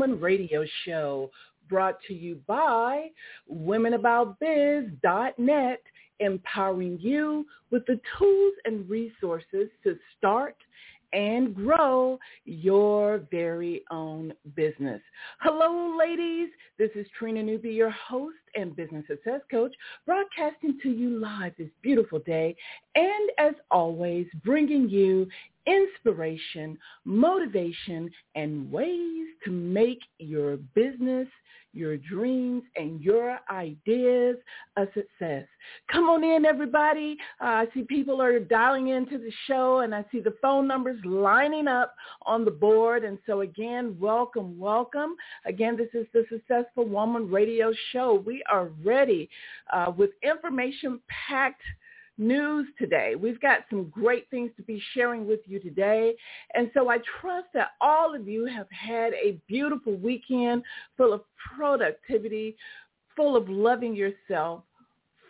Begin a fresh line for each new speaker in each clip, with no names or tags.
Woman Radio Show brought to you by womenaboutbiz.net, empowering you with the tools and resources to start and grow your very own business. Hello, ladies. This is Trina Newby, your host and business success coach, broadcasting to you live this beautiful day. And as always, bringing you inspiration, motivation, and ways to make your business your dreams and your ideas a success. Come on in, everybody. Uh, I see people are dialing into the show, and I see the phone numbers lining up on the board. And so, again, welcome, welcome. Again, this is the Successful Woman Radio Show. We are ready uh, with information-packed news today. We've got some great things to be sharing with you today. And so I trust that all of you have had a beautiful weekend full of productivity, full of loving yourself,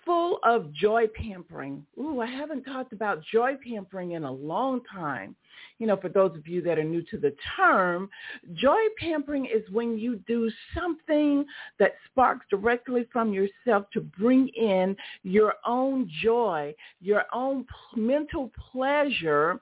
full of joy pampering. Ooh, I haven't talked about joy pampering in a long time you know, for those of you that are new to the term, joy pampering is when you do something that sparks directly from yourself to bring in your own joy, your own mental pleasure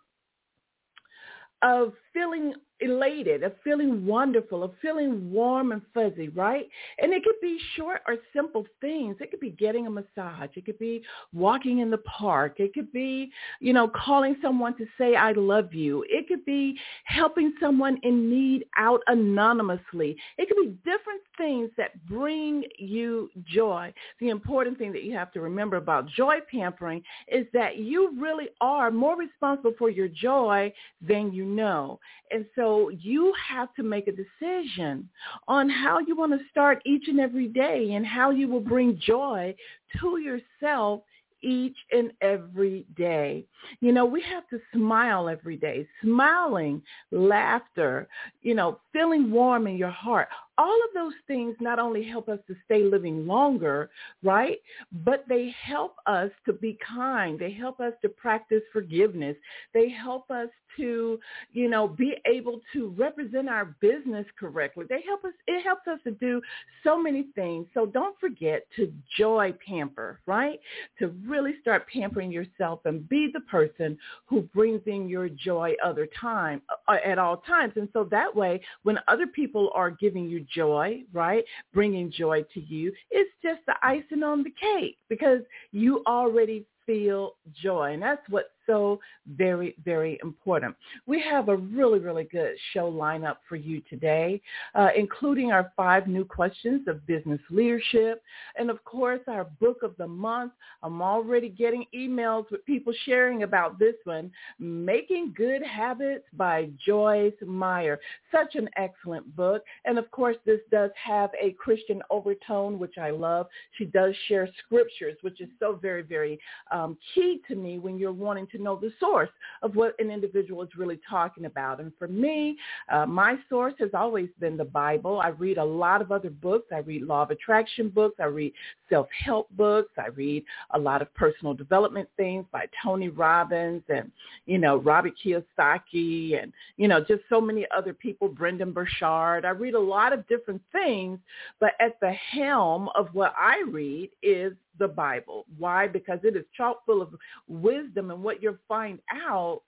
of feeling elated, of feeling wonderful, of feeling warm and fuzzy, right? And it could be short or simple things. It could be getting a massage. It could be walking in the park. It could be, you know, calling someone to say, I love you. It could be helping someone in need out anonymously. It could be different things that bring you joy. The important thing that you have to remember about joy pampering is that you really are more responsible for your joy than you know. And so you have to make a decision on how you want to start each and every day and how you will bring joy to yourself each and every day. You know, we have to smile every day. Smiling, laughter, you know, feeling warm in your heart all of those things not only help us to stay living longer, right? But they help us to be kind. They help us to practice forgiveness. They help us to, you know, be able to represent our business correctly. They help us, it helps us to do so many things. So don't forget to joy pamper, right? To really start pampering yourself and be the person who brings in your joy other time uh, at all times. And so that way, when other people are giving you joy, right? Bringing joy to you. It's just the icing on the cake because you already feel joy. And that's what's so very, very important. We have a really, really good show lineup for you today, uh, including our five new questions of business leadership. And of course, our book of the month. I'm already getting emails with people sharing about this one, Making Good Habits by Joyce Meyer. Such an excellent book. And of course, this does have a Christian overtone, which I love. She does share scriptures, which is so very, very um, key to me when you're wanting to know the source of what an individual is really talking about. And for me, uh, my source has always been the Bible. I read a lot of other books. I read law of attraction books. I read self-help books. I read a lot of personal development things by Tony Robbins and, you know, Robert Kiyosaki and, you know, just so many other people, Brendon Burchard. I read a lot of different things, but at the helm of what I read is the Bible. Why? Because it is chock full of wisdom and what you'll find out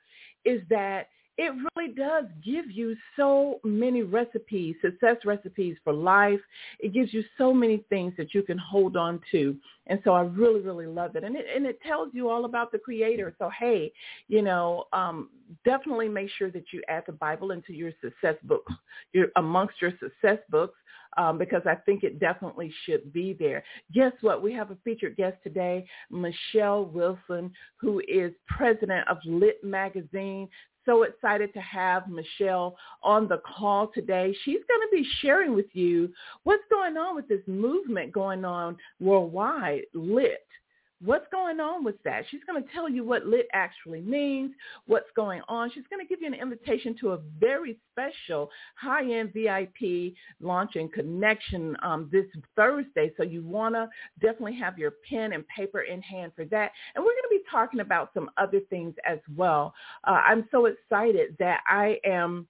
is that it really does give you so many recipes, success recipes for life. It gives you so many things that you can hold on to. And so I really, really love it. And it, and it tells you all about the creator. So, hey, you know, um, definitely make sure that you add the Bible into your success books, your, amongst your success books um, because I think it definitely should be there. Guess what? We have a featured guest today, Michelle Wilson, who is president of Lit Magazine. So excited to have Michelle on the call today. She's going to be sharing with you what's going on with this movement going on worldwide, Lit what's going on with that. She's going to tell you what lit actually means, what's going on. She's going to give you an invitation to a very special high-end VIP launch and connection um, this Thursday. So you want to definitely have your pen and paper in hand for that. And we're going to be talking about some other things as well. Uh, I'm so excited that I am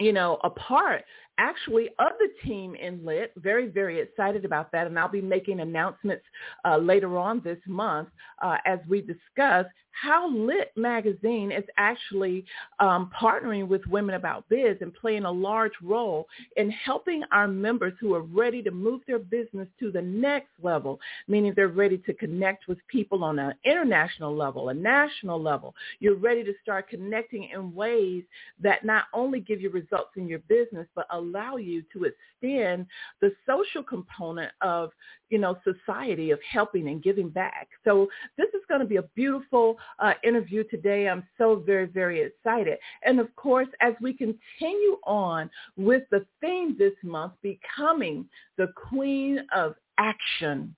you know, a part actually of the team in Lit. Very, very excited about that. And I'll be making announcements uh, later on this month uh, as we discuss how Lit Magazine is actually um, partnering with Women About Biz and playing a large role in helping our members who are ready to move their business to the next level, meaning they're ready to connect with people on an international level, a national level. You're ready to start connecting in ways that not only give you results in your business, but allow you to extend the social component of, you know, society of helping and giving back. So this is going to be a beautiful uh, interview today. I'm so very, very excited. And of course, as we continue on with the theme this month, becoming the queen of action,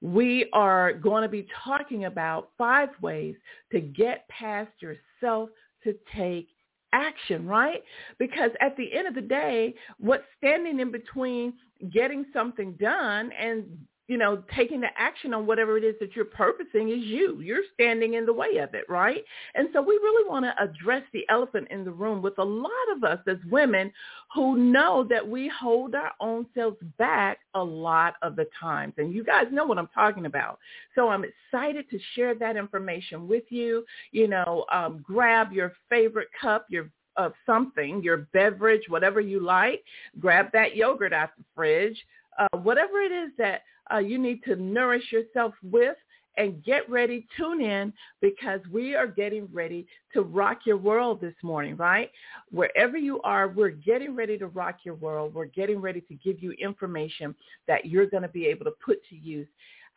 we are going to be talking about five ways to get past yourself to take action, right? Because at the end of the day, what's standing in between getting something done and you know, taking the action on whatever it is that you're purposing is you. You're standing in the way of it, right? And so we really want to address the elephant in the room with a lot of us as women who know that we hold our own selves back a lot of the times. And you guys know what I'm talking about. So I'm excited to share that information with you. You know, um, grab your favorite cup, your of something, your beverage, whatever you like. Grab that yogurt out the fridge. Uh, whatever it is that uh, you need to nourish yourself with and get ready, tune in because we are getting ready to rock your world this morning, right? Wherever you are, we're getting ready to rock your world. We're getting ready to give you information that you're going to be able to put to use.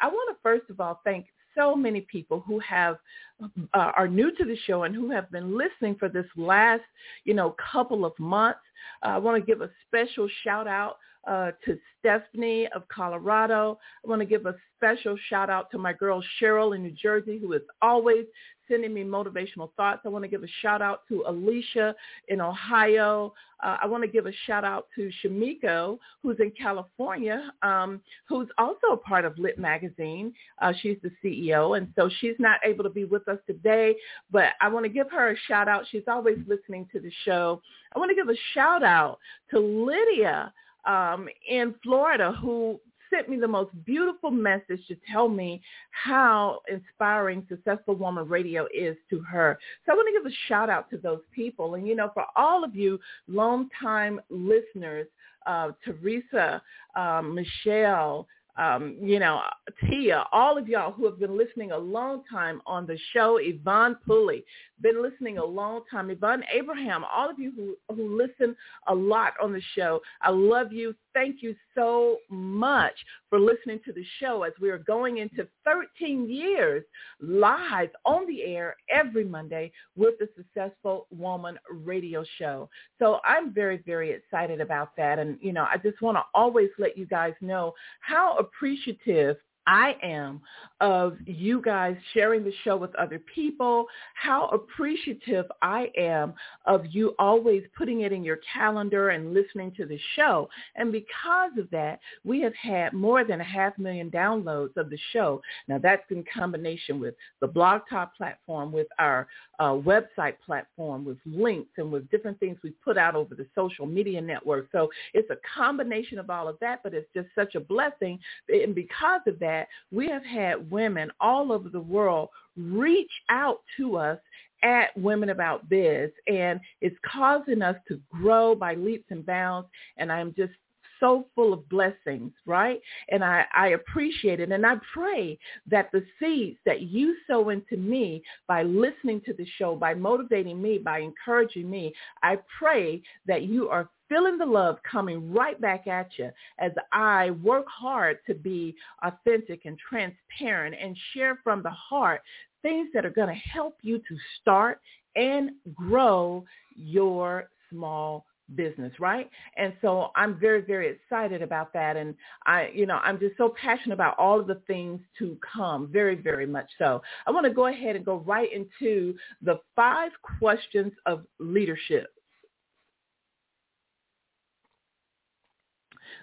I want to first of all thank so many people who have uh, are new to the show and who have been listening for this last, you know, couple of months. Uh, I want to give a special shout out uh, to Stephanie of Colorado. I want to give a special shout out to my girl Cheryl in New Jersey, who is always sending me motivational thoughts. I want to give a shout out to Alicia in Ohio. Uh, I want to give a shout out to Shamiko, who's in California, um, who's also a part of Lit Magazine. Uh, she's the CEO, and so she's not able to be with us today, but I want to give her a shout out. She's always listening to the show. I want to give a shout out to Lydia um, in Florida who sent me the most beautiful message to tell me how inspiring Successful Woman Radio is to her. So I want to give a shout out to those people. And, you know, for all of you longtime listeners, uh, Teresa, um, Michelle, um, you know, Tia, all of y'all who have been listening a long time on the show, Yvonne Pulley, been listening a long time, Yvonne Abraham, all of you who, who listen a lot on the show, I love you. Thank you so much for listening to the show as we are going into 13 years live on the air every Monday with the Successful Woman radio show. So I'm very, very excited about that. And, you know, I just want to always let you guys know how appreciative I am of you guys sharing the show with other people, how appreciative I am of you always putting it in your calendar and listening to the show. And because of that, we have had more than a half million downloads of the show. Now that's in combination with the Blog Talk platform, with our uh, website platform, with links and with different things we put out over the social media network. So it's a combination of all of that, but it's just such a blessing. And because of that, that we have had women all over the world reach out to us at Women About Biz, and it's causing us to grow by leaps and bounds. And I'm just so full of blessings, right? And I, I appreciate it. And I pray that the seeds that you sow into me by listening to the show, by motivating me, by encouraging me, I pray that you are feeling the love coming right back at you as I work hard to be authentic and transparent and share from the heart things that are going to help you to start and grow your small business, right? And so I'm very, very excited about that. And I, you know, I'm just so passionate about all of the things to come, very, very much so. I want to go ahead and go right into the five questions of leadership.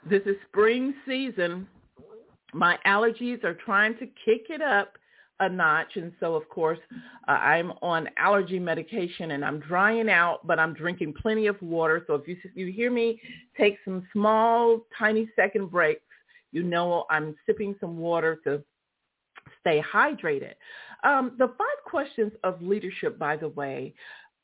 This is spring season. My allergies are trying to kick it up a notch. And so, of course, uh, I'm on allergy medication and I'm drying out, but I'm drinking plenty of water. So if you, if you hear me take some small, tiny second breaks, you know I'm sipping some water to stay hydrated. Um, the five questions of leadership, by the way,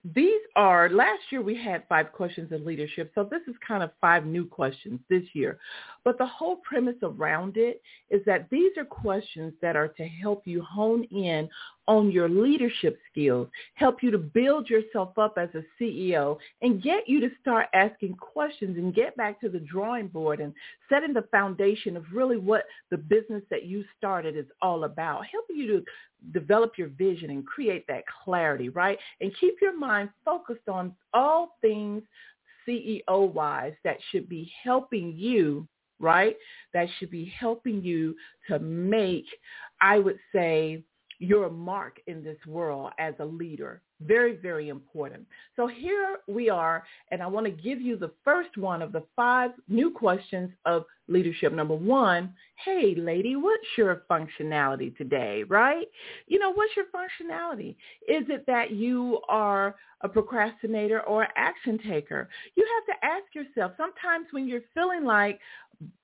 these are, last year we had five questions in leadership, so this is kind of five new questions this year. But the whole premise around it is that these are questions that are to help you hone in on your leadership skills, help you to build yourself up as a CEO and get you to start asking questions and get back to the drawing board and setting the foundation of really what the business that you started is all about, helping you to develop your vision and create that clarity, right? And keep your mind focused on all things CEO-wise that should be helping you, right? That should be helping you to make, I would say, your mark in this world as a leader. Very, very important. So here we are, and I want to give you the first one of the five new questions of leadership. Number one, hey, lady, what's your functionality today, right? You know, what's your functionality? Is it that you are a procrastinator or an action taker? You have to ask yourself, sometimes when you're feeling like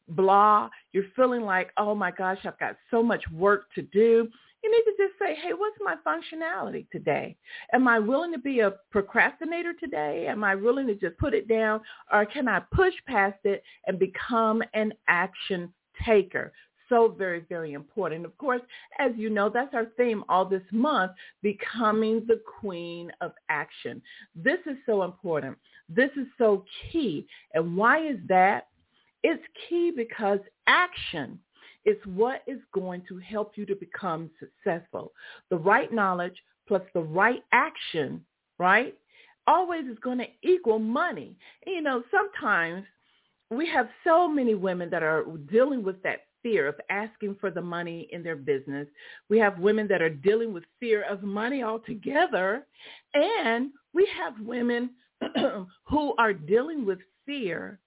blah, you're feeling like, oh my gosh, I've got so much work to do you need to just say, hey, what's my functionality today? Am I willing to be a procrastinator today? Am I willing to just put it down? Or can I push past it and become an action taker? So very, very important. Of course, as you know, that's our theme all this month, becoming the queen of action. This is so important. This is so key. And why is that? It's key because action it's what is going to help you to become successful. The right knowledge plus the right action, right, always is going to equal money. And, you know, sometimes we have so many women that are dealing with that fear of asking for the money in their business. We have women that are dealing with fear of money altogether. And we have women who are dealing with fear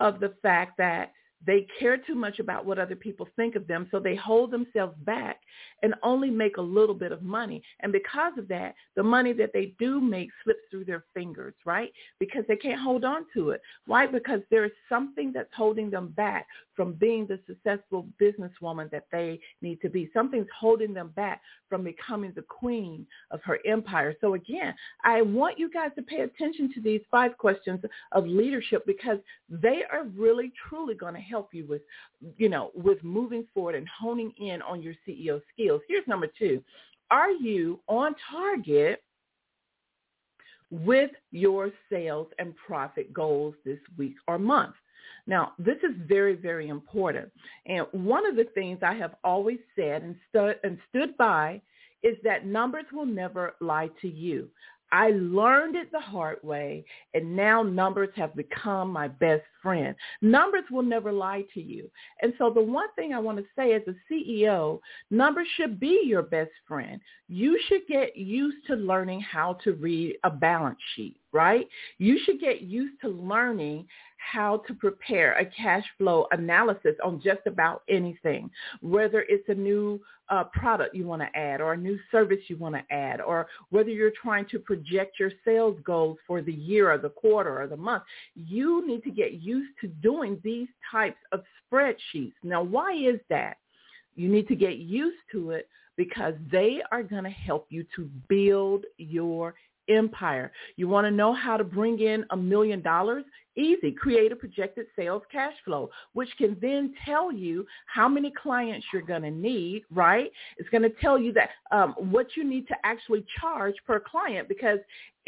of the fact that they care too much about what other people think of them, so they hold themselves back and only make a little bit of money. And because of that, the money that they do make slips through their fingers, right? Because they can't hold on to it. Why? Because there is something that's holding them back from being the successful businesswoman that they need to be. Something's holding them back from becoming the queen of her empire. So again, I want you guys to pay attention to these five questions of leadership because they are really truly going to help you with, you know, with moving forward and honing in on your CEO skills. Here's number two. Are you on target with your sales and profit goals this week or month? Now, this is very, very important. And one of the things I have always said and stood, and stood by is that numbers will never lie to you. I learned it the hard way, and now numbers have become my best friend. Numbers will never lie to you. And so the one thing I want to say as a CEO, numbers should be your best friend. You should get used to learning how to read a balance sheet, right? You should get used to learning how to prepare a cash flow analysis on just about anything, whether it's a new uh, product you want to add or a new service you want to add, or whether you're trying to project your sales goals for the year or the quarter or the month. You need to get used to doing these types of spreadsheets. Now, why is that? You need to get used to it because they are going to help you to build your empire. You want to know how to bring in a million dollars? Easy. Create a projected sales cash flow, which can then tell you how many clients you're going to need, right? It's going to tell you that um, what you need to actually charge per client because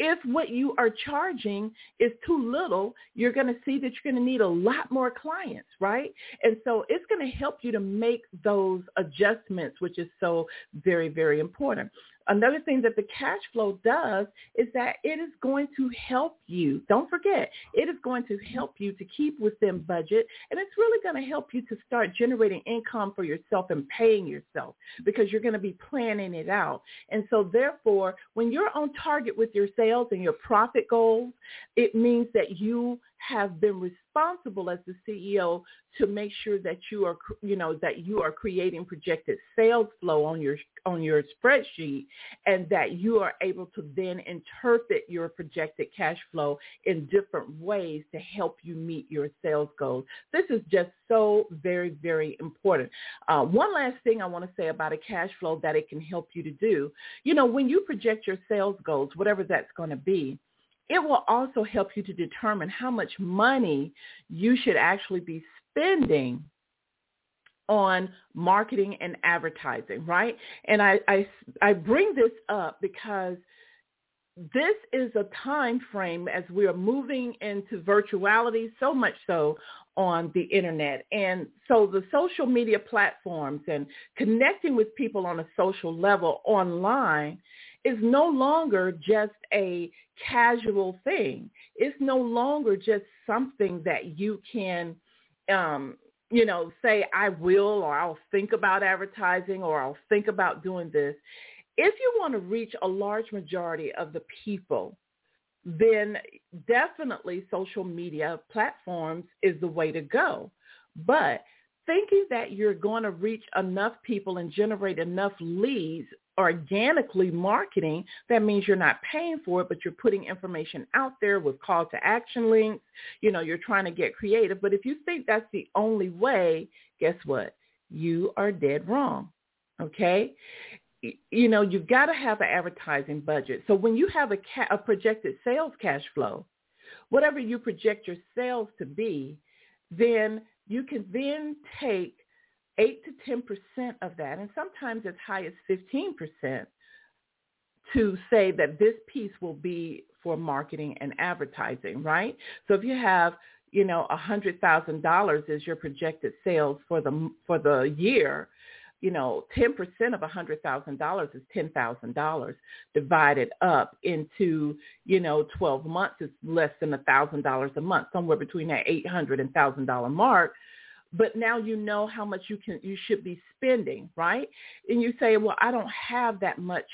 if what you are charging is too little, you're going to see that you're going to need a lot more clients, right? And so it's going to help you to make those adjustments, which is so very, very important. Another thing that the cash flow does is that it is going to help you. Don't forget, it is going to help you to keep within budget, and it's really going to help you to start generating income for yourself and paying yourself because you're going to be planning it out. And so therefore, when you're on target with your sales and your profit goals, it means that you have been responsible as the CEO to make sure that you are, you know, that you are creating projected sales flow on your on your spreadsheet, and that you are able to then interpret your projected cash flow in different ways to help you meet your sales goals. This is just so very very important. Uh, one last thing I want to say about a cash flow that it can help you to do. You know, when you project your sales goals, whatever that's going to be it will also help you to determine how much money you should actually be spending on marketing and advertising, right? And I, I, I bring this up because this is a time frame as we are moving into virtuality, so much so on the internet. And so the social media platforms and connecting with people on a social level online is no longer just a casual thing. It's no longer just something that you can, um, you know, say I will or I'll think about advertising or I'll think about doing this. If you want to reach a large majority of the people, then definitely social media platforms is the way to go. But thinking that you're going to reach enough people and generate enough leads organically marketing, that means you're not paying for it, but you're putting information out there with call to action links. You know, you're trying to get creative. But if you think that's the only way, guess what? You are dead wrong. Okay? You know, you've got to have an advertising budget. So when you have a, ca- a projected sales cash flow, whatever you project your sales to be, then you can then take 8 to 10% of that, and sometimes as high as 15% to say that this piece will be for marketing and advertising, right? So if you have, you know, $100,000 is your projected sales for the for the year, you know, 10% of $100,000 is $10,000 divided up into, you know, 12 months is less than $1,000 a month, somewhere between that $800 and $1,000 mark but now you know how much you can you should be spending, right? And you say, well, I don't have that much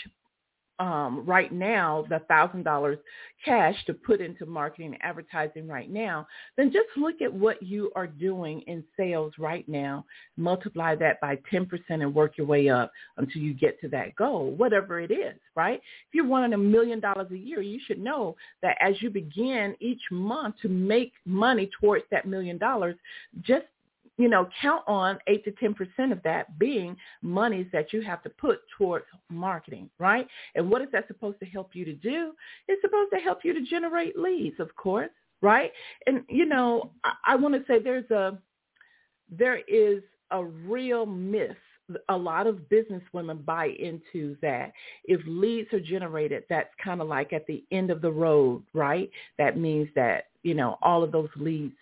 um, right now, the thousand dollars cash to put into marketing and advertising right now, then just look at what you are doing in sales right now, multiply that by 10% and work your way up until you get to that goal, whatever it is, right? If you're wanting a million dollars a year, you should know that as you begin each month to make money towards that million dollars, just you know, count on 8 to 10% of that being monies that you have to put towards marketing, right? And what is that supposed to help you to do? It's supposed to help you to generate leads, of course, right? And, you know, I, I want to say there's a, there is a real myth a lot of business women buy into that. If leads are generated, that's kind of like at the end of the road, right? That means that, you know, all of those leads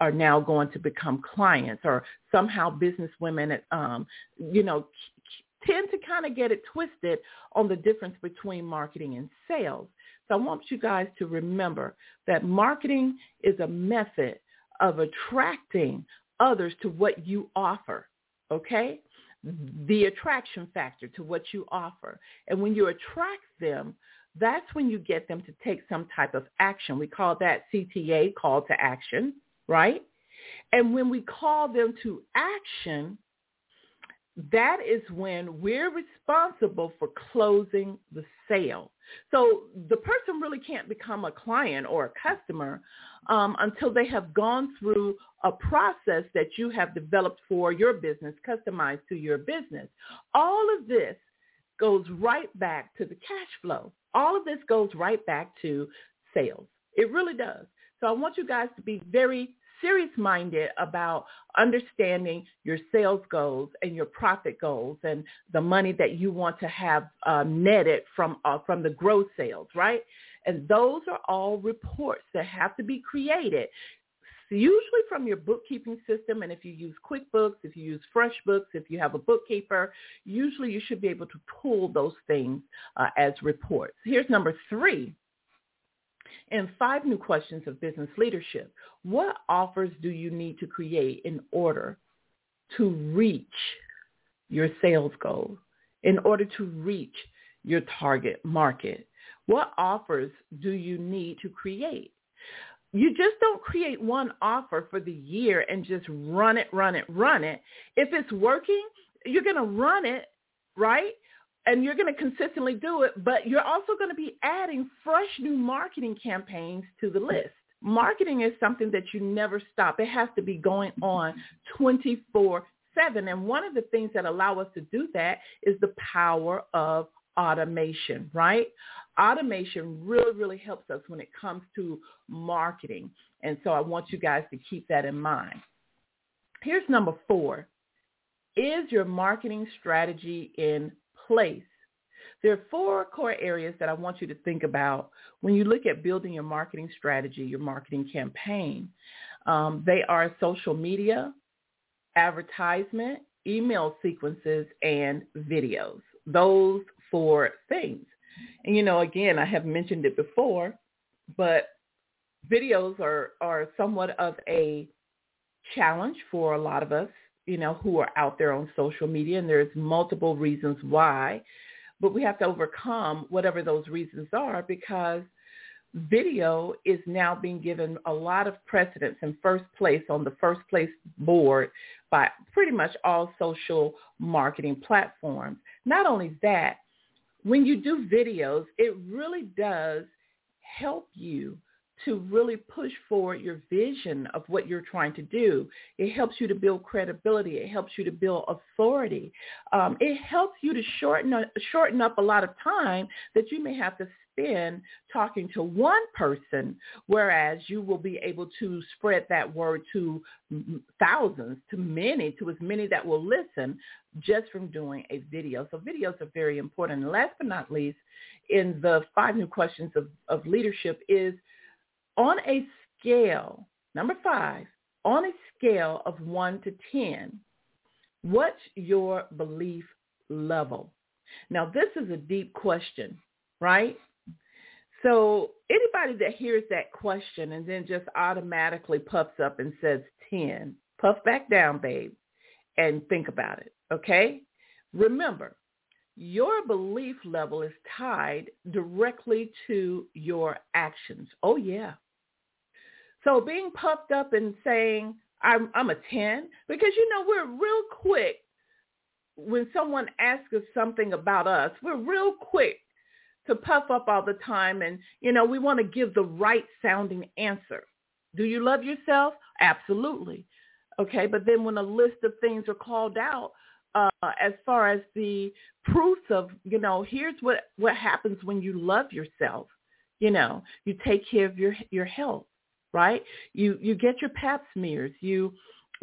are now going to become clients or somehow business women, um, you know, tend to kind of get it twisted on the difference between marketing and sales. So I want you guys to remember that marketing is a method of attracting others to what you offer, okay? The attraction factor to what you offer. And when you attract them, that's when you get them to take some type of action. We call that CTA, call to action right? And when we call them to action, that is when we're responsible for closing the sale. So the person really can't become a client or a customer um, until they have gone through a process that you have developed for your business, customized to your business. All of this goes right back to the cash flow. All of this goes right back to sales. It really does. So I want you guys to be very serious-minded about understanding your sales goals and your profit goals and the money that you want to have uh, netted from uh, from the gross sales, right? And those are all reports that have to be created usually from your bookkeeping system. And if you use QuickBooks, if you use FreshBooks, if you have a bookkeeper, usually you should be able to pull those things uh, as reports. Here's number three. And five new questions of business leadership. What offers do you need to create in order to reach your sales goal, in order to reach your target market? What offers do you need to create? you just don't create one offer for the year and just run it, run it, run it. If it's working, you're going to run it, right? And you're going to consistently do it, but you're also going to be adding fresh new marketing campaigns to the list. Marketing is something that you never stop. It has to be going on 24 7. And one of the things that allow us to do that is the power of automation, right? Automation really, really helps us when it comes to marketing. And so I want you guys to keep that in mind. Here's number four. Is your marketing strategy in place? There are four core areas that I want you to think about when you look at building your marketing strategy, your marketing campaign. Um, they are social media, advertisement, email sequences, and videos. Those four things. And you know, again, I have mentioned it before, but videos are, are somewhat of a challenge for a lot of us, you know, who are out there on social media. And there's multiple reasons why. But we have to overcome whatever those reasons are because video is now being given a lot of precedence in first place on the first place board by pretty much all social marketing platforms. Not only that, when you do videos, it really does help you to really push forward your vision of what you're trying to do. It helps you to build credibility. It helps you to build authority. Um, it helps you to shorten shorten up a lot of time that you may have to spend talking to one person, whereas you will be able to spread that word to thousands, to many, to as many that will listen just from doing a video. So videos are very important. And last but not least, in the five new questions of, of leadership is on a scale, number five, on a scale of one to 10, what's your belief level? Now, this is a deep question, right? So anybody that hears that question and then just automatically puffs up and says 10, puff back down, babe, and think about it, okay? Remember, your belief level is tied directly to your actions. Oh, yeah. So being puffed up and saying, I'm, I'm a 10, because, you know, we're real quick when someone asks us something about us, we're real quick to puff up all the time and, you know, we want to give the right sounding answer. Do you love yourself? Absolutely. Okay, but then when a list of things are called out, uh, as far as the proofs of, you know, here's what, what happens when you love yourself. You know, you take care of your your health right? You you get your pap smears, you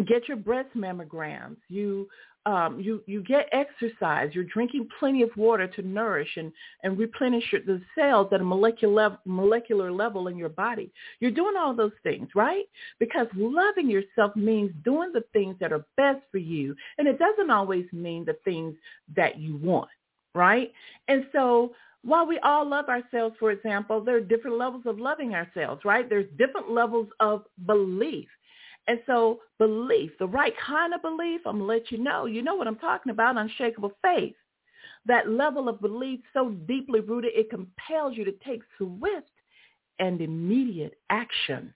get your breast mammograms, you um, you you get exercise, you're drinking plenty of water to nourish and and replenish your, the cells at a molecular molecular level in your body. You're doing all those things, right? Because loving yourself means doing the things that are best for you, and it doesn't always mean the things that you want, right? And so while we all love ourselves, for example, there are different levels of loving ourselves, right? There's different levels of belief. And so belief, the right kind of belief, I'm going to let you know. You know what I'm talking about, unshakable faith. That level of belief so deeply rooted, it compels you to take swift and immediate action.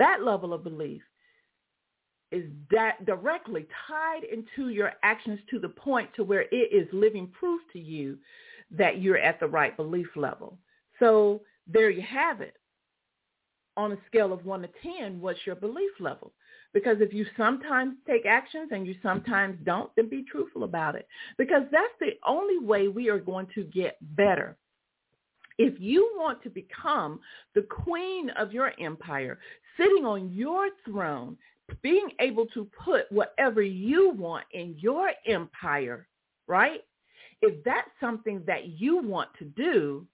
That level of belief is that directly tied into your actions to the point to where it is living proof to you that you're at the right belief level. So there you have it. On a scale of 1 to 10, what's your belief level? Because if you sometimes take actions and you sometimes don't, then be truthful about it. Because that's the only way we are going to get better. If you want to become the queen of your empire, sitting on your throne, being able to put whatever you want in your empire, right? If that's something that you want to do,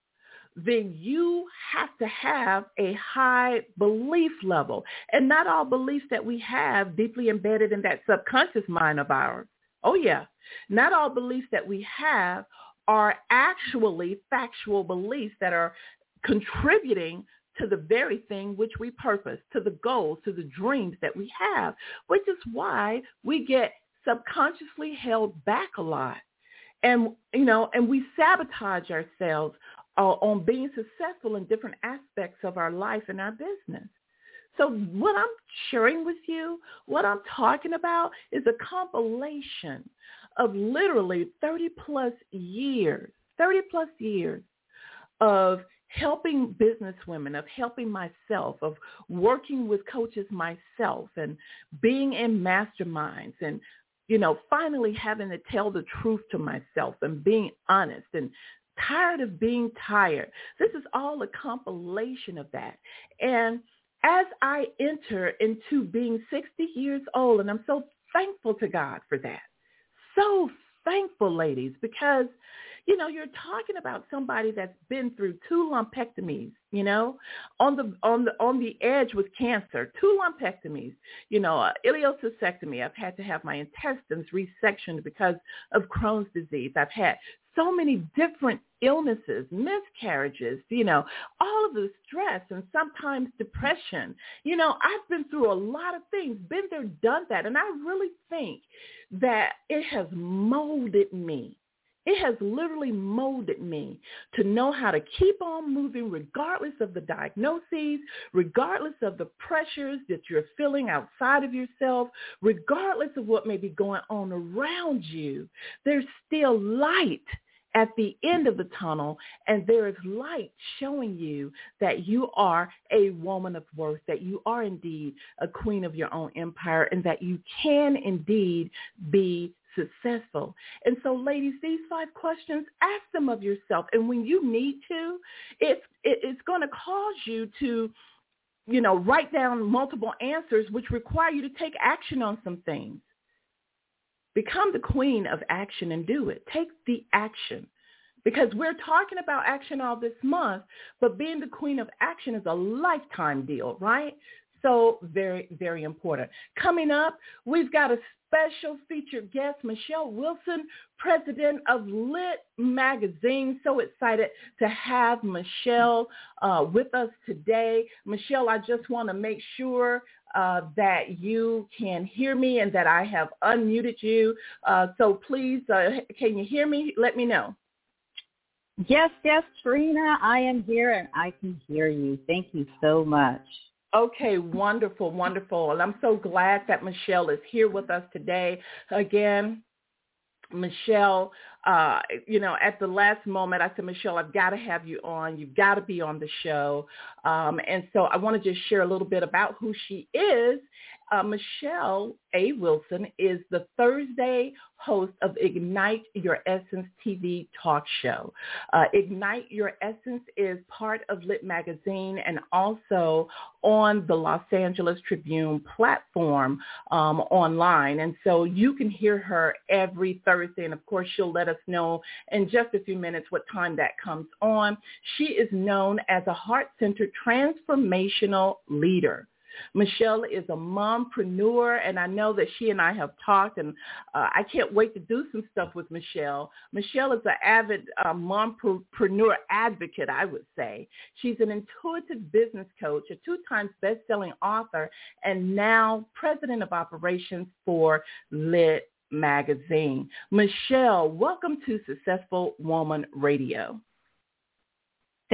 then you have to have a high belief level. And not all beliefs that we have deeply embedded in that subconscious mind of ours. Oh yeah. Not all beliefs that we have are actually factual beliefs that are contributing to the very thing which we purpose, to the goals, to the dreams that we have, which is why we get subconsciously held back a lot and you know and we sabotage ourselves uh, on being successful in different aspects of our life and our business. So what I'm sharing with you, what I'm talking about is a compilation of literally 30 plus years, 30 plus years of helping business women, of helping myself, of working with coaches myself and being in masterminds and, you know, finally having to tell the truth to myself and being honest and tired of being tired. This is all a compilation of that. And as I enter into being 60 years old, and I'm so thankful to God for that. So thankful, ladies, because you know, you're talking about somebody that's been through two lumpectomies, you know, on the on the on the edge with cancer, two lumpectomies, you know, uh, ileocystectomy. I've had to have my intestines resectioned because of Crohn's disease. I've had so many different illnesses, miscarriages, you know, all of the stress and sometimes depression. You know, I've been through a lot of things, been there, done that. And I really think that it has molded me it has literally molded me to know how to keep on moving regardless of the diagnoses, regardless of the pressures that you're feeling outside of yourself, regardless of what may be going on around you. There's still light at the end of the tunnel and there is light showing you that you are a woman of worth, that you are indeed a queen of your own empire and that you can indeed be successful. And so ladies, these five questions, ask them of yourself. And when you need to, it's, it's going to cause you to, you know, write down multiple answers which require you to take action on some things. Become the queen of action and do it. Take the action because we're talking about action all this month, but being the queen of action is a lifetime deal, right? So very, very important. Coming up, we've got a special featured guest, Michelle Wilson, president of Lit Magazine. So excited to have Michelle uh, with us today. Michelle, I just want to make sure uh, that you can hear me and that I have unmuted you. Uh, so please, uh, can you hear me? Let me know.
Yes, yes, Trina, I am here and I can hear you. Thank you so much.
Okay, wonderful, wonderful. And I'm so glad that Michelle is here with us today. Again, Michelle, uh, you know, at the last moment, I said, Michelle, I've got to have you on. You've got to be on the show. Um, and so I want to just share a little bit about who she is uh, Michelle A. Wilson is the Thursday host of Ignite Your Essence TV talk show. Uh, Ignite Your Essence is part of Lit Magazine and also on the Los Angeles Tribune platform um, online. And so you can hear her every Thursday. And of course, she'll let us know in just a few minutes what time that comes on. She is known as a heart-centered transformational leader. Michelle is a mompreneur, and I know that she and I have talked, and uh, I can't wait to do some stuff with Michelle. Michelle is an avid uh, mompreneur advocate, I would say. She's an intuitive business coach, a two-time best-selling author, and now president of operations for Lit Magazine. Michelle, welcome to Successful Woman Radio.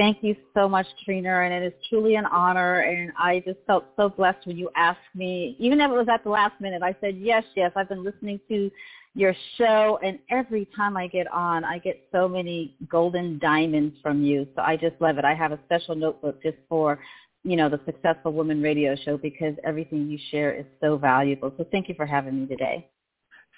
Thank you so much, Trina, and it is truly an honor. And I just felt so blessed when you asked me, even if it was at the last minute. I said yes, yes. I've been listening to your show, and every time I get on, I get so many golden diamonds from you. So I just love it. I have a special notebook just for you know the Successful Woman Radio Show because everything you share is so valuable. So thank you for having me today.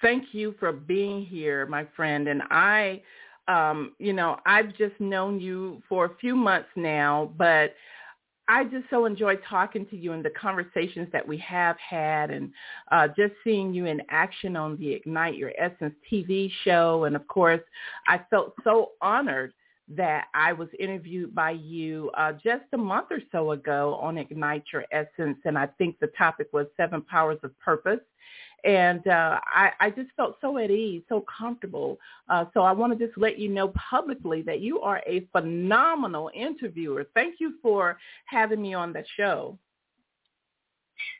Thank you for being here, my friend. And I um, you know, I've just known you for a few months now, but I just so enjoy talking to you and the conversations that we have had and uh, just seeing you in action on the Ignite Your Essence TV show. And of course, I felt so honored that I was interviewed by you uh, just a month or so ago on Ignite Your Essence. And I think the topic was Seven Powers of Purpose. And uh, I, I just felt so at ease, so comfortable. Uh, so I want to just let you know publicly that you are a phenomenal interviewer. Thank you for having me on the show.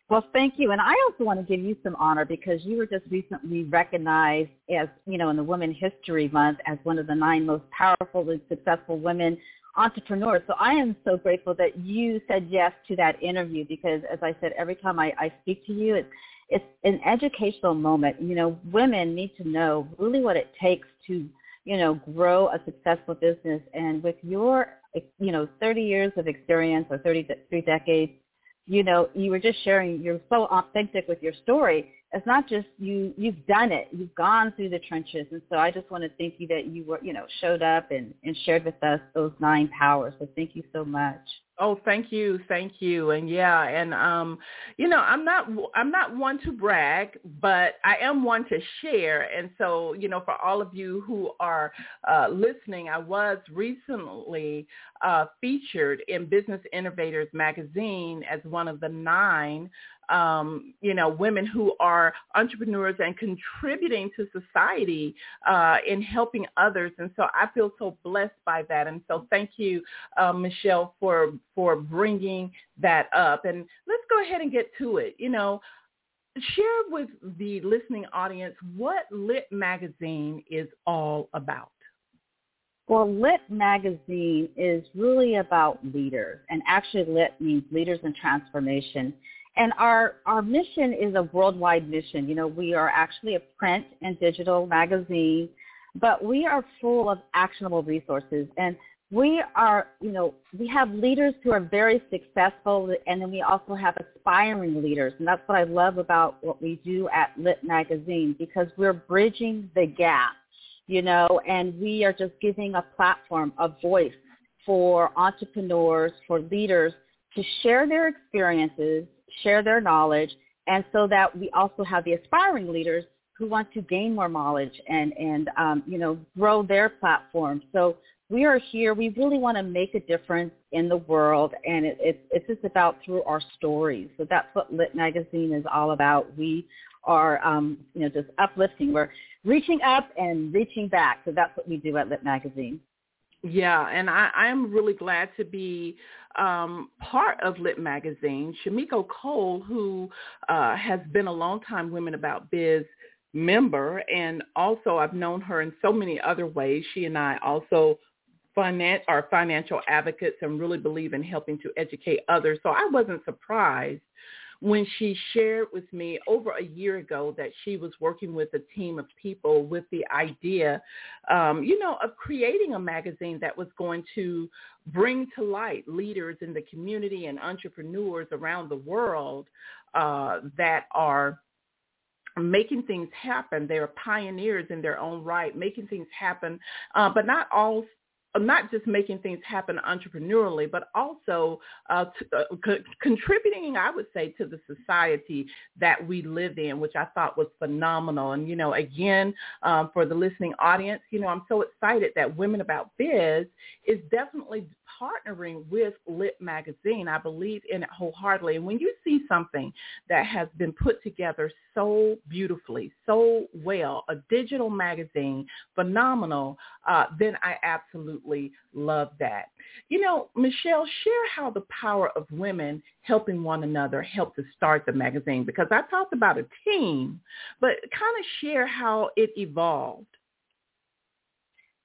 Well, thank you. And I also want to give you some honor because you were just recently recognized as, you know, in the Women History Month as one of the nine most powerful and successful women entrepreneurs. So I am so grateful that you said yes to that interview because, as I said, every time I, I speak to you, it's it's an educational moment. You know, women need to know really what it takes to, you know, grow a successful business. And with your, you know, 30 years of experience or 33 decades, you know, you were just sharing, you're so authentic with your story it's not just you you've done it. You've gone through the trenches. And so i just want to thank you that you were you know showed up and and shared with us those nine powers. So thank you so much.
Oh, thank you, thank you, and yeah, and um, you know, I'm not I'm not one to brag, but I am one to share, and so you know, for all of you who are uh, listening, I was recently uh, featured in Business Innovators magazine as one of the nine um, you know, women who are entrepreneurs and contributing to society uh, in helping others. And so I feel so blessed by that. And so thank you, uh, Michelle, for for bringing that up. And let's go ahead and get to it. You know, share with the listening audience what Lit Magazine is all about.
Well, Lit Magazine is really about leaders, and actually Lit means leaders in transformation. And our, our mission is a worldwide mission. You know, we are actually a print and digital magazine, but we are full of actionable resources. And we are, you know, we have leaders who are very successful, and then we also have aspiring leaders. And that's what I love about what we do at Lit Magazine, because we're bridging the gap, you know, and we are just giving a platform, a voice for entrepreneurs, for leaders to share their experiences, share their knowledge, and so that we also have the aspiring leaders who want to gain more knowledge and, and um, you know, grow their platform. So we are here. We really want to make a difference in the world, and it, it, it's just about through our stories. So that's what Lit Magazine is all about. We are, um, you know, just uplifting. We're reaching up and reaching back. So that's what we do at Lit Magazine.
Yeah, and I, I'm really glad to be um, part of Lit Magazine. Shamika Cole, who uh, has been a long-time Women About Biz member, and also I've known her in so many other ways. She and I also finance, are financial advocates and really believe in helping to educate others. So I wasn't surprised when she shared with me over a year ago that she was working with a team of people with the idea, um, you know, of creating a magazine that was going to bring to light leaders in the community and entrepreneurs around the world uh, that are making things happen. They're pioneers in their own right, making things happen, uh, but not all not just making things happen entrepreneurially, but also uh, to, uh, co- contributing, I would say, to the society that we live in, which I thought was phenomenal. And, you know, again, um, for the listening audience, you know, I'm so excited that Women About Biz is definitely partnering with Lit Magazine. I believe in it wholeheartedly. And when you see something that has been put together so beautifully, so well, a digital magazine, phenomenal, uh, then I absolutely love that. You know, Michelle, share how the power of women helping one another helped to start the magazine because I talked about a team, but kind of share how it evolved.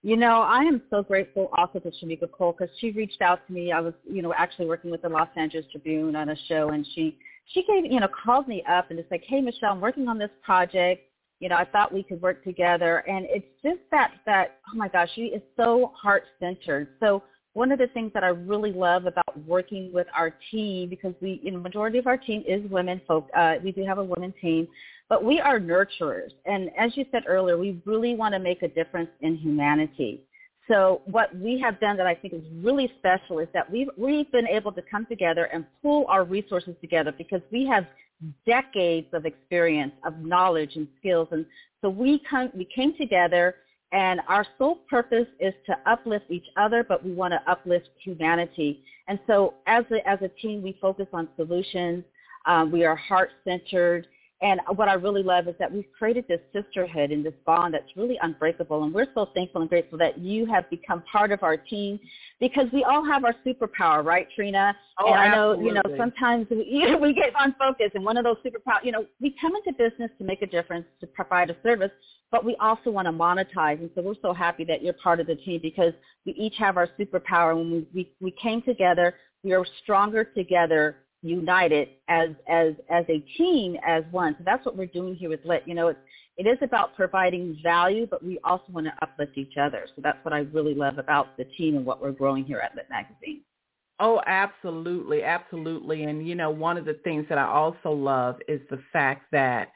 You know, I am so grateful also to Shamika Cole because she reached out to me. I was, you know, actually working with the Los Angeles Tribune on a show, and she she gave, you know, called me up and it's like, hey, Michelle, I'm working on this project. You know, I thought we could work together, and it's just that that oh my gosh, she is so heart centered. So one of the things that I really love about working with our team because we, you know, majority of our team is women folk. Uh, we do have a women team, but we are nurturers. And as you said earlier, we really want to make a difference in humanity. So what we have done that I think is really special is that we've, we've been able to come together and pull our resources together because we have decades of experience, of knowledge and skills. And so we, come, we came together and our sole purpose is to uplift each other, but we want to uplift humanity. And so as a, as a team, we focus on solutions. Um, we are heart-centered And what I really love is that we've created this sisterhood and this bond that's really unbreakable. And we're so thankful and grateful that you have become part of our team because we all have our superpower, right, Trina?
Oh,
and I know,
absolutely.
you know, sometimes we, we get unfocused and one of those superpower, you know, we come into business to make a difference, to provide a service, but we also want to monetize. And so we're so happy that you're part of the team because we each have our superpower. When we, we, we came together, we are stronger together united as as as a team as one. So that's what we're doing here with Lit. You know, it's it is about providing value, but we also want to uplift each other. So that's what I really love about the team and what we're growing here at Lit Magazine.
Oh, absolutely, absolutely. And you know, one of the things that I also love is the fact that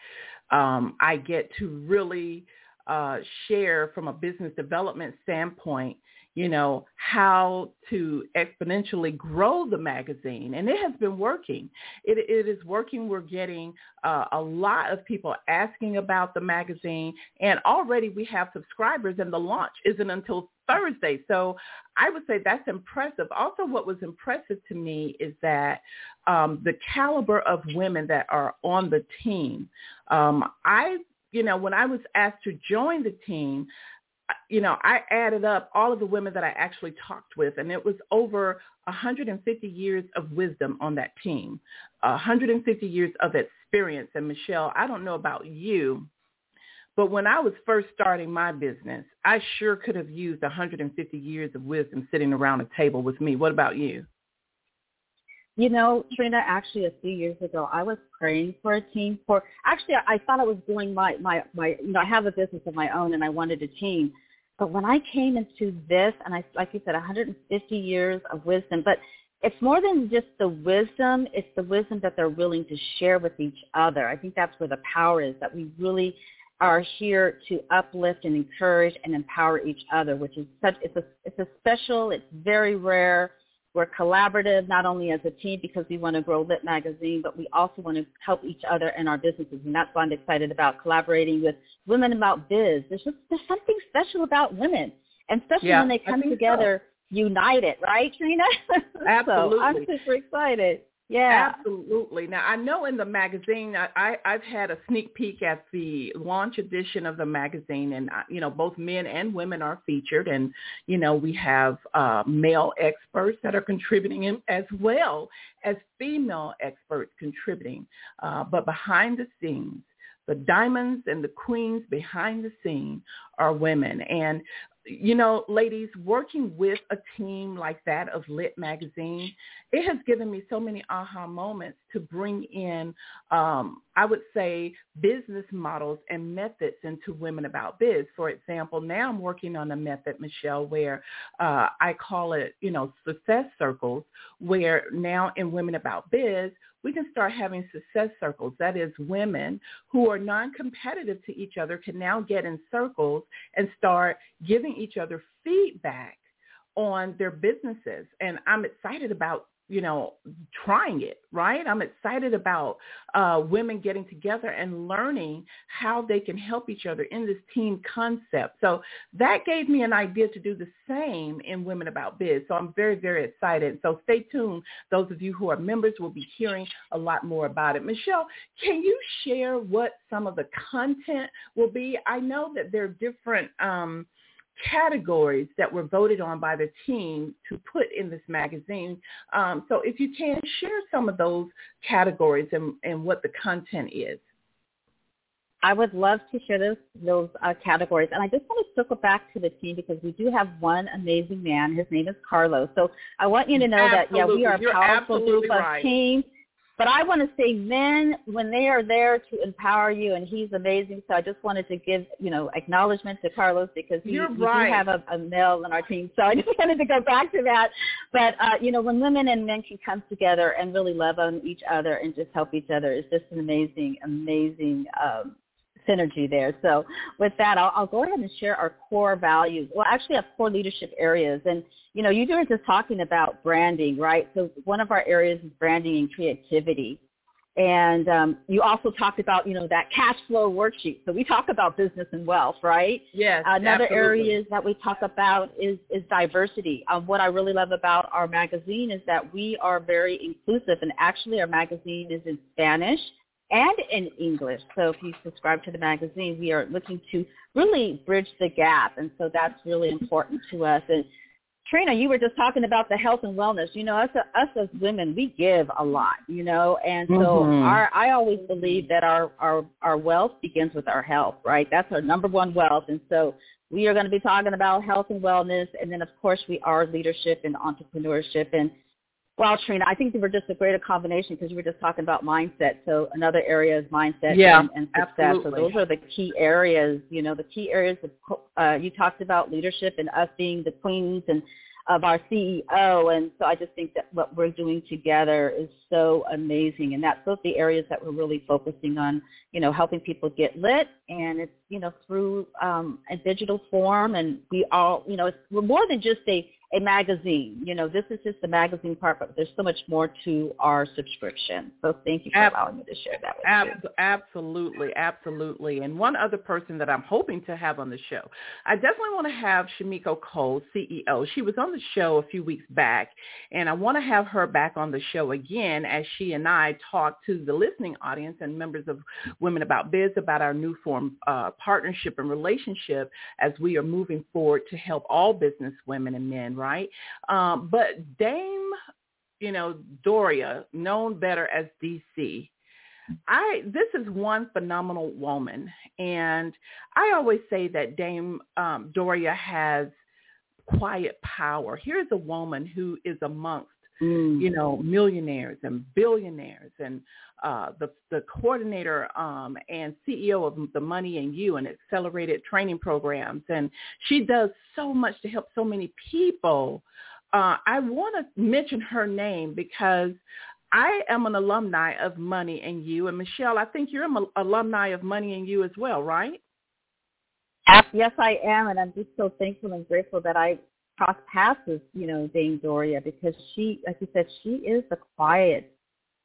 um, I get to really uh, share from a business development standpoint you know, how to exponentially grow the magazine. And it has been working. It, it is working. We're getting uh, a lot of people asking about the magazine. And already we have subscribers and the launch isn't until Thursday. So I would say that's impressive. Also, what was impressive to me is that um, the caliber of women that are on the team. Um, I, you know, when I was asked to join the team, you know, I added up all of the women that I actually talked with, and it was over 150 years of wisdom on that team, 150 years of experience. And Michelle, I don't know about you, but when I was first starting my business, I sure could have used 150 years of wisdom sitting around a table with me. What about you?
You know, Trina, actually a few years ago, I was praying for a team for, actually I thought I was doing my, my, my, you know, I have a business of my own and I wanted a team. But when I came into this, and I, like you said, 150 years of wisdom, but it's more than just the wisdom, it's the wisdom that they're willing to share with each other. I think that's where the power is, that we really are here to uplift and encourage and empower each other, which is such, it's a, it's a special, it's very rare, we're collaborative not only as a team because we want to grow Lit Magazine, but we also want to help each other in our businesses. And that's why I'm excited about collaborating with Women About Biz. There's just there's something special about women, and especially
yeah,
when they come together
so.
united, right, Trina?
Absolutely.
so I'm super excited. Yeah.
Absolutely. Now, I know in the magazine, I, I, I've had a sneak peek at the launch edition of the magazine, and, uh, you know, both men and women are featured. And, you know, we have uh, male experts that are contributing in, as well as female experts contributing. Uh, but behind the scenes, the diamonds and the queens behind the scene are women. And you know, ladies, working with a team like that of Lit Magazine, it has given me so many aha moments to bring in, um, I would say, business models and methods into Women About Biz. For example, now I'm working on a method, Michelle, where uh, I call it, you know, success circles, where now in Women About Biz, we can start having success circles. That is, women who are non-competitive to each other can now get in circles and start giving each other feedback on their businesses. And I'm excited about you know, trying it, right? I'm excited about uh, women getting together and learning how they can help each other in this team concept. So that gave me an idea to do the same in Women About Biz. So I'm very, very excited. So stay tuned. Those of you who are members will be hearing a lot more about it. Michelle, can you share what some of the content will be? I know that there are different um, – categories that were voted on by the team to put in this magazine. Um, so if you can share some of those categories and, and what the content is.
I would love to share those those uh, categories, and I just want to circle back to the team because we do have one amazing man. His name is Carlos. So I want you to know
absolutely.
that yeah, we are a
You're
powerful group
right.
of team. But I want to say men, when they are there to empower you, and he's amazing. So I just wanted to give, you know, acknowledgement to Carlos because he,
You're
we do have a, a male on our team. So I just wanted to go back to that. But, uh, you know, when women and men can come together and really love on each other and just help each other, it's just an amazing, amazing um, synergy there. So with that, I'll, I'll go ahead and share our core values. Well, actually, our core leadership areas. And, you know, you were just talking about branding, right? So one of our areas is branding and creativity. And um, you also talked about, you know, that cash flow worksheet. So we talk about business and wealth, right?
Yes.
Another
absolutely.
areas that we talk about is, is diversity. Um, what I really love about our magazine is that we are very inclusive. And actually our magazine is in Spanish and in English. So if you subscribe to the magazine, we are looking to really bridge the gap. And so that's really important to us. And Trina, you were just talking about the health and wellness. You know, us us as women, we give a lot. You know, and so mm-hmm. our I always believe that our our our wealth begins with our health. Right, that's our number one wealth. And so we are going to be talking about health and wellness, and then of course we are leadership and entrepreneurship. And Wow, Trina, I think they were just a greater combination because you were just talking about mindset. So another area is mindset
yeah,
and, and success.
Absolutely.
So those are the key areas. You know, the key areas. Of, uh, you talked about leadership and us being the queens and of our CEO. And so I just think that what we're doing together is so amazing. And that's both the areas that we're really focusing on, you know, helping people get lit. And it's, you know, through um, a digital form. And we all, you know, it's, we're more than just a a magazine. You know, this is just the magazine part, but there's so much more to our subscription. So thank you for Ab- allowing me to share that with
Ab-
you.
Absolutely, absolutely. And one other person that I'm hoping to have on the show, I definitely want to have Shamika Cole, CEO. She was on the show a few weeks back, and I want to have her back on the show again as she and I talk to the listening audience and members of Women About Biz about our new form uh, partnership and relationship as we are moving forward to help all business women and men right? Um, but Dame, you know, Doria, known better as DC, I this is one phenomenal woman, and I always say that Dame um, Doria has quiet power. Here's a woman who is amongst mm. you know millionaires and billionaires and uh, the the coordinator um, and CEO of the Money and You and accelerated training programs, and she does so much to help so many people. Uh, I want to mention her name because I am an alumni of Money and You, and Michelle, I think you're an alumni of Money and You as well, right?
Yes, I am, and I'm just so thankful and grateful that I crossed paths with, you know, Dame Doria because she, like you said, she is the quiet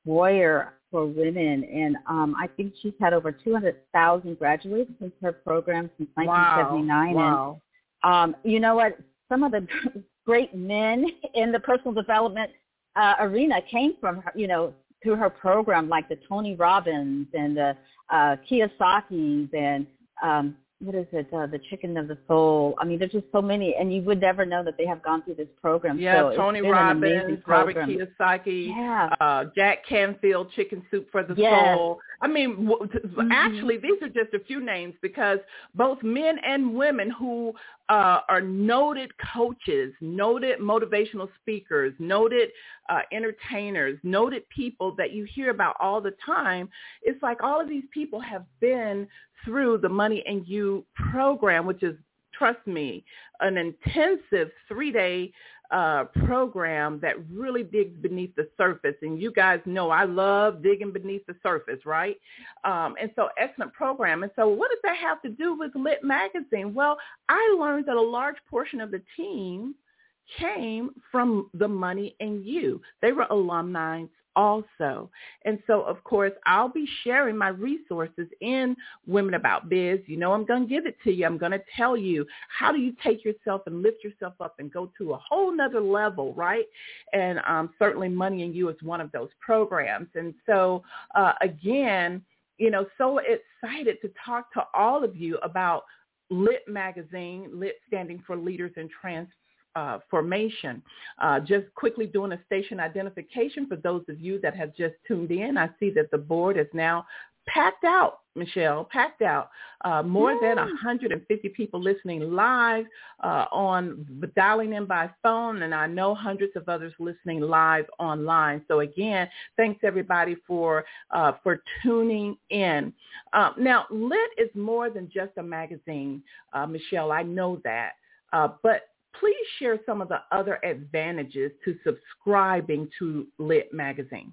warrior for women, and um, I think she's had over 200,000 graduates since her program since 1979.
Wow.
And um, you know what? Some of the great men in the personal development uh, arena came from her, you know, through her program, like the Tony Robbins and the uh, Kiyosaki's and um, what is it, uh, the chicken of the soul. I mean, there's just so many, and you would never know that they have gone through this program.
Yeah,
so
Tony Robbins, Robert Kiyosaki,
yeah.
uh, Jack Canfield, Chicken Soup for the
yes.
Soul. I mean, w-
mm-hmm.
actually, these are just a few names because both men and women who uh, are noted coaches, noted motivational speakers, noted uh, entertainers, noted people that you hear about all the time. It's like all of these people have been through the Money and You program, which is, trust me, an intensive three-day uh, program that really digs beneath the surface. And you guys know I love digging beneath the surface, right? Um, and so excellent program. And so what does that have to do with Lit Magazine? Well, I learned that a large portion of the team came from the Money and You. They were alumni also. And so, of course, I'll be sharing my resources in Women About Biz. You know, I'm going to give it to you. I'm going to tell you how do you take yourself and lift yourself up and go to a whole nother level, right? And um, certainly Money and You is one of those programs. And so, uh, again, you know, so excited to talk to all of you about Lit Magazine, Lit standing for Leaders in Trans uh, formation. Uh, just quickly doing a station identification for those of you that have just tuned in. I see that the board is now packed out, Michelle, packed out. Uh, more than 150 people listening live uh, on dialing in by phone, and I know hundreds of others listening live online. So again, thanks everybody for uh, for tuning in. Uh, now, Lit is more than just a magazine, uh, Michelle. I know that, uh, but please share some of the other advantages to subscribing to Lit Magazine.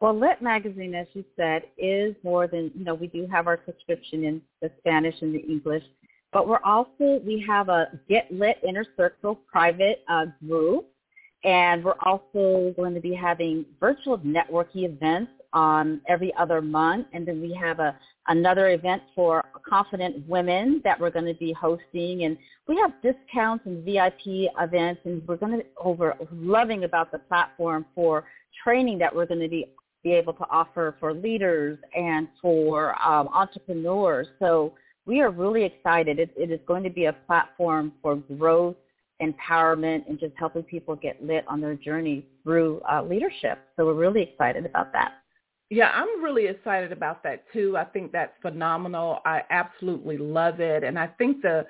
Well, Lit Magazine, as you said, is more than, you know, we do have our subscription in the Spanish and the English, but we're also, we have a Get Lit Inner Circle private uh, group, and we're also going to be having virtual networking events um, every other month. And then we have a another event for confident women that we're going to be hosting. And we have discounts and VIP events. And we're going to over loving about the platform for training that we're going to be be able to offer for leaders and for um, entrepreneurs. So we are really excited. It, it is going to be a platform for growth, empowerment, and just helping people get lit on their journey through uh, leadership. So we're really excited about that.
Yeah, I'm really excited about that too. I think that's phenomenal. I absolutely love it, and I think the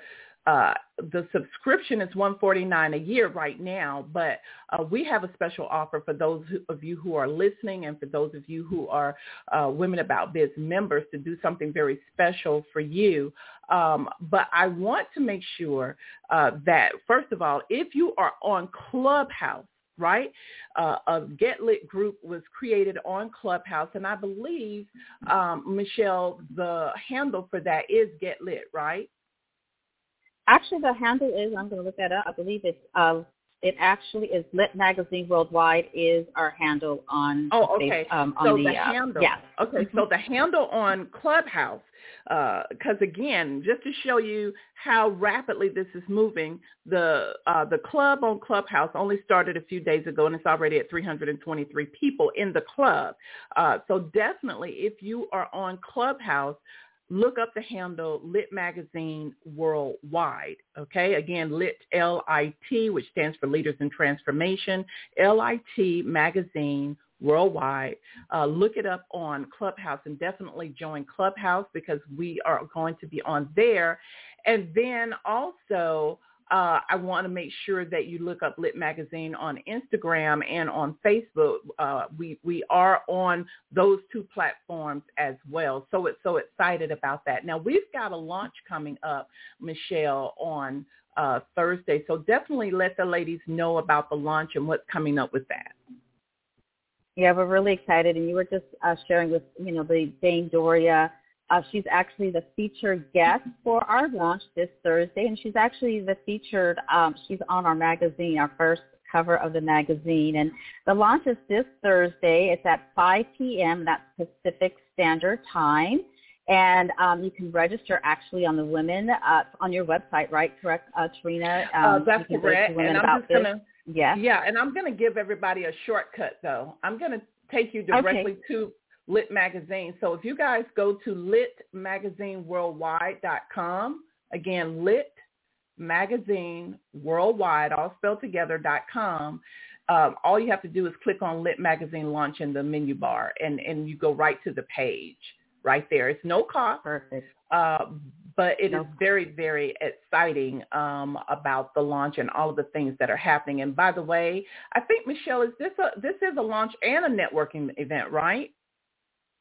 uh, the subscription is 149 a year right now, but uh, we have a special offer for those of you who are listening and for those of you who are uh, Women About Biz members to do something very special for you. Um, but I want to make sure uh, that, first of all, if you are on Clubhouse, right? Uh, a Get Lit group was created on Clubhouse, and I believe, um, Michelle, the handle for that is Get Lit, right?
Actually, the handle is, I'm going to look that up. I believe it's, uh, it actually is Lit Magazine Worldwide is our handle on
Oh, okay.
um, on
so
the,
the
uh,
handle.
yeah.
Okay, so the handle on Clubhouse, uh, because again, just to show you how rapidly this is moving, the uh, the club on Clubhouse only started a few days ago, and it's already at 323 people in the club. Uh, so definitely, if you are on Clubhouse, look up the handle Lit Magazine Worldwide. Okay, again, Lit L-I-T, which stands for Leaders in Transformation, L-I-T Magazine Worldwide. Uh, look it up on Clubhouse and definitely join Clubhouse because we are going to be on there. And then also, uh, I want to make sure that you look up Lit Magazine on Instagram and on Facebook. Uh, we we are on those two platforms as well. So it's so excited about that. Now we've got a launch coming up, Michelle, on uh, Thursday. So definitely let the ladies know about the launch and what's coming up with that.
Yeah, we're really excited, and you were just uh, sharing with you know the Dame Doria uh, she's actually the featured guest for our launch this Thursday, and she's actually the featured. Um, she's on our magazine, our first cover of the magazine, and the launch is this Thursday. It's at 5 p.m. That's Pacific Standard Time, and um, you can register actually on the Women uh, on your website, right? Correct, uh, Trina?
Um,
uh,
that's correct. And I'm just gonna.
Yeah.
Yeah, and I'm going to give everybody a shortcut though. I'm going to take you directly
okay.
to Lit Magazine. So if you guys go to litmagazineworldwide.com, again, Lit Magazine Worldwide, all spelled together, dot com, um, all you have to do is click on Lit Magazine Launch in the menu bar, and, and you go right to the page right there. It's no cost. Uh, but it
No.
is very, very exciting um, about the launch and all of the things that are happening. And by the way, I think Michelle, is this a this is a launch and a networking event, right?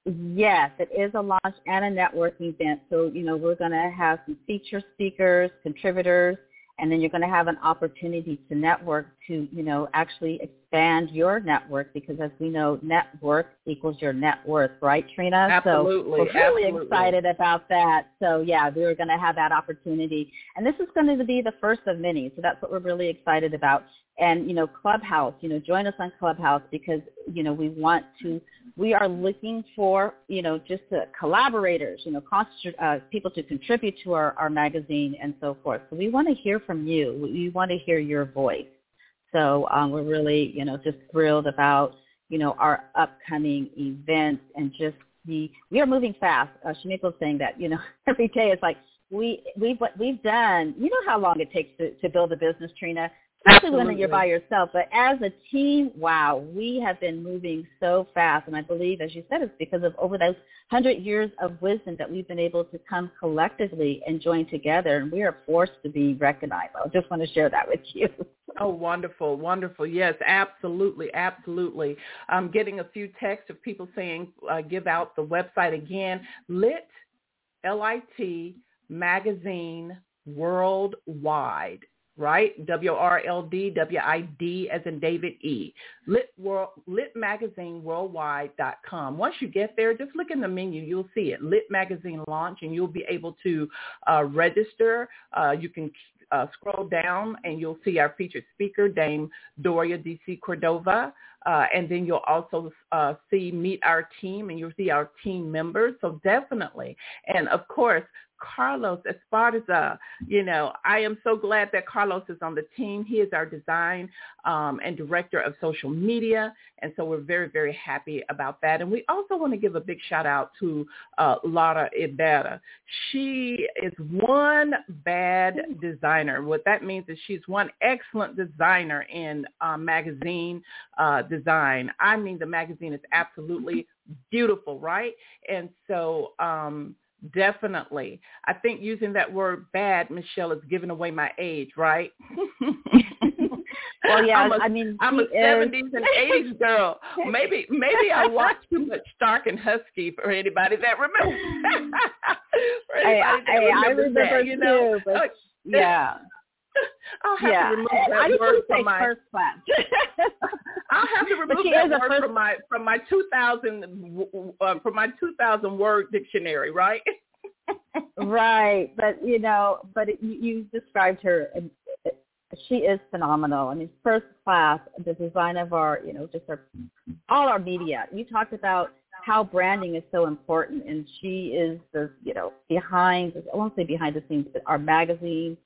Yes, it is a launch and a networking event. So, you know, we're going to have some feature speakers, contributors, and then you're going to have an opportunity to network to, you know, actually expand your network because as we know, network equals your net worth, right, Trina?
Absolutely.
So we're really
absolutely.
excited about that. So yeah, we're going to have that opportunity. And this is going to be the first of many. So that's what we're really excited about. And, you know, Clubhouse, you know, join us on Clubhouse because, you know, we want to, we are looking for, you know, just uh, collaborators, you know, uh, people to contribute to our, our magazine and so forth. So we want to hear from you. We want to hear your voice. So um, we're really, you know, just thrilled about, you know, our upcoming events and just the, we are moving fast. Uh, Shamika was saying that, you know, every day it's like we, we've, what we've done, you know how long it takes to, to build a business, Trina, especially when you're by yourself. But as a team, wow, we have been moving so fast. And I believe, as you said, it's because of over those hundred years of wisdom that we've been able to come collectively and join together. And we are forced to be recognized. I just want to share that with you.
Oh, wonderful, wonderful. Yes, absolutely, absolutely. I'm getting a few texts of people saying, uh, give out the website again, lit, L-I-T, magazine worldwide, right? W-R-L-D, W-I-D as in David E. Lit, world, lit magazine worldwide.com. Once you get there, just look in the menu. You'll see it, Lit Magazine Launch, and you'll be able to uh, register. Uh, you can uh, scroll down and you'll see our featured speaker, Dame Doria DC Cordova. Uh, and then you'll also uh, see Meet Our Team and you'll see our team members. So definitely. And of course, Carlos Esparza. You know, I am so glad that Carlos is on the team. He is our design um, and director of social media, and so we're very, very happy about that. And we also want to give a big shout out to uh, Laura Ibarra. She is one bad designer. What that means is she's one excellent designer in uh, magazine uh, design. I mean, the magazine is absolutely beautiful, right? And so um, definitely, I think using that word bad, Michelle, is giving away my age, right?
well, yeah,
I'm a,
I mean,
I'm a. 70s and 80s girl. Maybe maybe I watch too much Starsky and Hutch for anybody that remembers. anybody
I,
that
I, I remember
that, you know?
but yeah.
I'll have
yeah,
to remove
I
that
just
word
want to say
from my
first class.
I'll have to remove that word
first-
from my from my 2000 uh, from my 2000 word dictionary, right?
right, but you know, but it, you, you described her. and She is phenomenal. I mean, first class. The design of our, you know, just our all our media. You talked about how branding is so important, and she is the, you know, behind. I won't say behind the scenes, but our magazine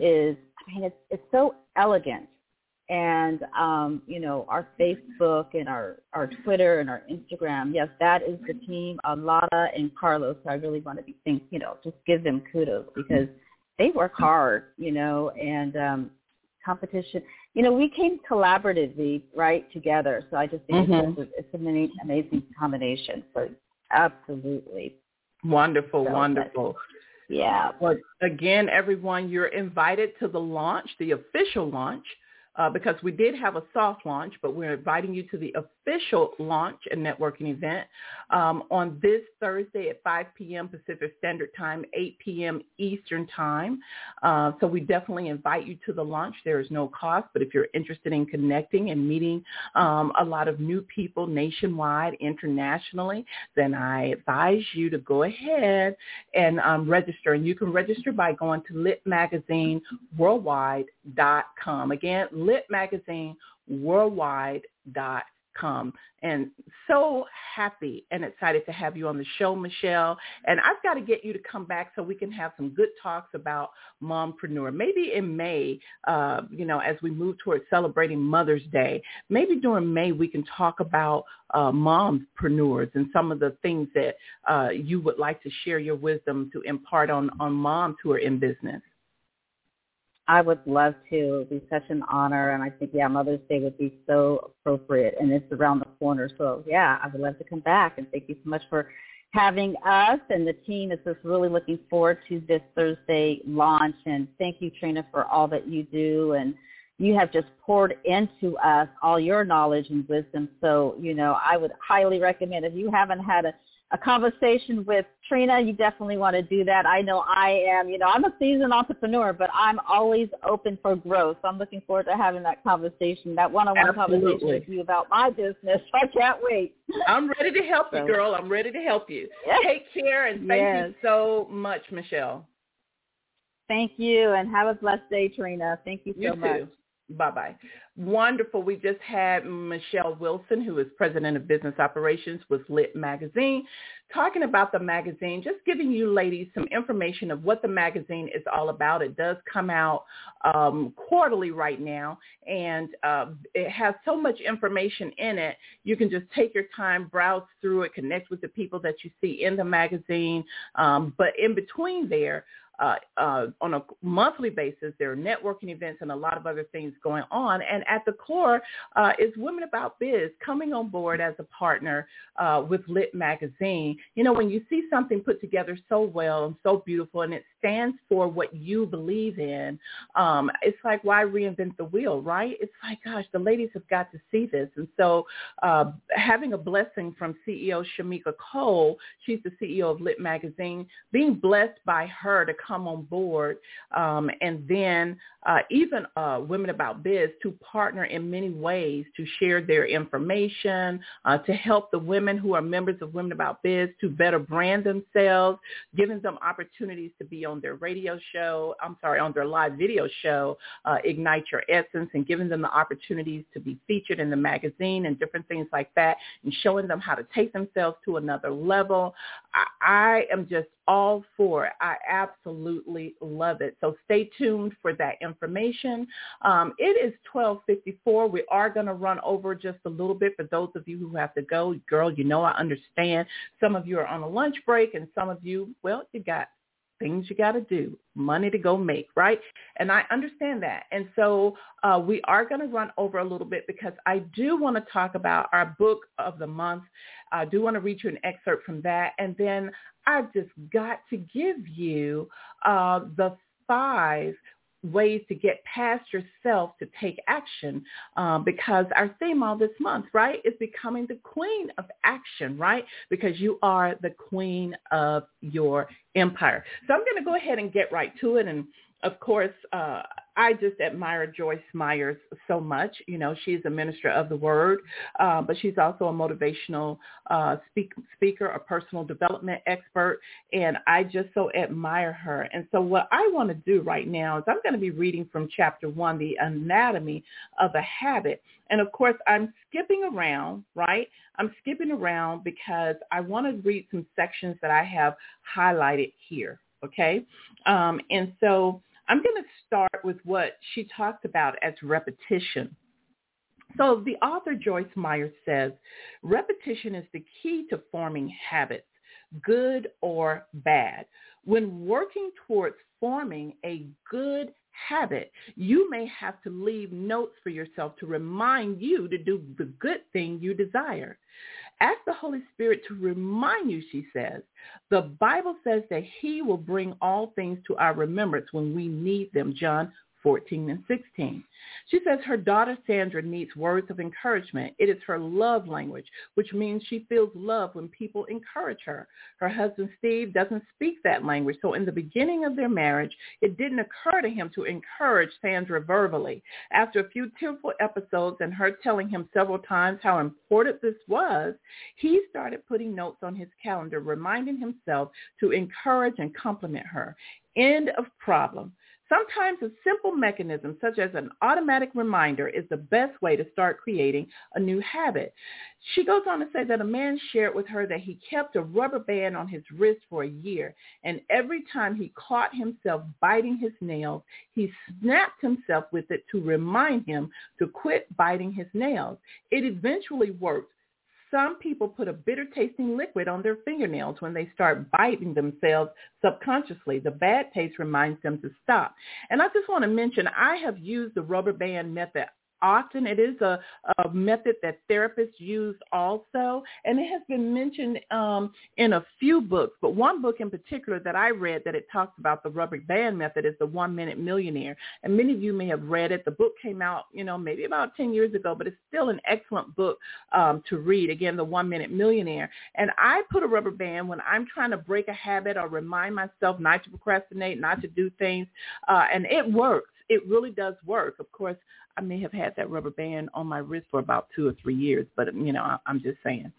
is. I mean, it's it's so elegant and um, you know our Facebook and our our Twitter and our Instagram. Yes, that is the team. Alana and Carlos. So I really want to be think you know just give them kudos because they work hard. You know, and um, competition. You know, we came collaboratively right together. So I just think
Mhm.
it's, it's an amazing, amazing combination. So absolutely,
Wonderful,
So,
wonderful.
Yeah.
Well, again, everyone, you're invited to the launch, the official launch, uh, because we did have a soft launch, but we're inviting you to the official launch and networking event um, on this Thursday at 5 p.m. Pacific Standard Time, 8 p.m. Eastern Time. Uh, so we definitely invite you to the launch. There is no cost, but if you're interested in connecting and meeting um, a lot of new people nationwide, internationally, then I advise you to go ahead and um, register. And you can register by going to litmagazineworldwide.com. Again, litmagazineworldwide.com. And so happy and excited to have you on the show, Michelle. And I've got to get you to come back so we can have some good talks about mompreneur. Maybe in May, uh, you know, as we move towards celebrating Mother's Day, maybe during May we can talk about uh, mompreneurs and some of the things that uh, you would like to share your wisdom to impart on, on moms who are in business.
I would love to. It would be such an honor, and I think yeah, Mother's Day would be so appropriate, and it's around the corner. So yeah, I would love to come back, and thank you so much for having us. And the team is just really looking forward to this Thursday launch. And thank you, Trina, for all that you do, and you have just poured into us all your knowledge and wisdom. So you know, I would highly recommend if you haven't had a a conversation with Trina, you definitely want to do that. I know I am, you know, I'm a seasoned entrepreneur, but I'm always open for growth. So I'm looking forward to having that conversation, that one-on-one conversation with you about my business. I can't wait.
I'm ready to help you, girl. I'm ready to help you.
Yes.
Take care and thank
Yes.
you so much, Michelle.
Thank you, and have a blessed day, Trina. Thank you so
You
much.
too. Bye-bye. Wonderful. We just had Michelle Wilson, who is President of Business Operations with Lit Magazine, talking about the magazine, just giving you ladies some information of what the magazine is all about. It does come out um, quarterly right now, and uh, it has so much information in it. You can just take your time, browse through it, connect with the people that you see in the magazine. Um, but in between there, uh, uh, on a monthly basis. There are networking events and a lot of other things going on. And at the core uh, is Women About Biz coming on board as a partner uh, with Lit Magazine. You know, when you see something put together so well and so beautiful and it stands for what you believe in, um, it's like, why reinvent the wheel, right? It's like, gosh, the ladies have got to see this. And so uh, having a blessing from CEO Shamika Cole, she's the CEO of Lit Magazine, being blessed by her to come on board um, and then uh, even uh, Women About Biz to partner in many ways to share their information, uh, to help the women who are members of Women About Biz to better brand themselves, giving them opportunities to be on their radio show, I'm sorry, on their live video show, uh, Ignite Your Essence, and giving them the opportunities to be featured in the magazine and different things like that, and showing them how to take themselves to another level. I, I am just all for it. I absolutely love it. So stay tuned for that information. Um, it is 1254. We are going to run over just a little bit for those of you who have to go. Girl, you know I understand. Some of you are on a lunch break and some of you, well, you got things you got to do, money to go make, right? And I understand that. And so uh, we are going to run over a little bit because I do want to talk about our book of the month. I do want to read you an excerpt from that. And then I've just got to give you uh, the five ways to get past yourself to take action um, because our theme all this month, right, is becoming the queen of action, right? Because you are the queen of your empire. So I'm going to go ahead and get right to it. And of course, uh, I just admire Joyce Myers so much. You know, she's a minister of the word, uh, but she's also a motivational uh, speak, speaker, a personal development expert, and I just so admire her. And so what I want to do right now is I'm going to be reading from chapter one, the anatomy of a habit. And of course, I'm skipping around, right? I'm skipping around because I want to read some sections that I have highlighted here. Okay. Um, and so I'm going to start with what she talked about as repetition. So the author Joyce Meyer says, repetition is the key to forming habits, good or bad. When working towards forming a good habit, you may have to leave notes for yourself to remind you to do the good thing you desire. Ask the Holy Spirit to remind you, she says. The Bible says that he will bring all things to our remembrance when we need them, John 14 and 16. She says her daughter Sandra needs words of encouragement. It is her love language, which means she feels love when people encourage her. Her husband Steve doesn't speak that language, so in the beginning of their marriage, it didn't occur to him to encourage Sandra verbally. After a few tearful episodes and her telling him several times how important this was, he started putting notes on his calendar reminding himself to encourage and compliment her. End of problem. Sometimes a simple mechanism such as an automatic reminder is the best way to start creating a new habit. She goes on to say that a man shared with her that he kept a rubber band on his wrist for a year, and every time he caught himself biting his nails, he snapped himself with it to remind him to quit biting his nails. It eventually worked some people put a bitter tasting liquid on their fingernails when they start biting themselves subconsciously. The bad taste reminds them to stop. And I just want to mention, I have used the rubber band method often. It is a, a method that therapists use also, and it has been mentioned um, in a few books. But one book in particular that I read that it talks about the rubber band method is the One Minute Millionaire, and many of you may have read it. The book came out, you know, maybe about ten years ago, but it's still an excellent book um, to read. Again, the One Minute Millionaire, and I put a rubber band when I'm trying to break a habit or remind myself not to procrastinate, not to do things, uh, and it works it really does work. Of course, I may have had that rubber band on my wrist for about two or three years, but you know, I'm just saying.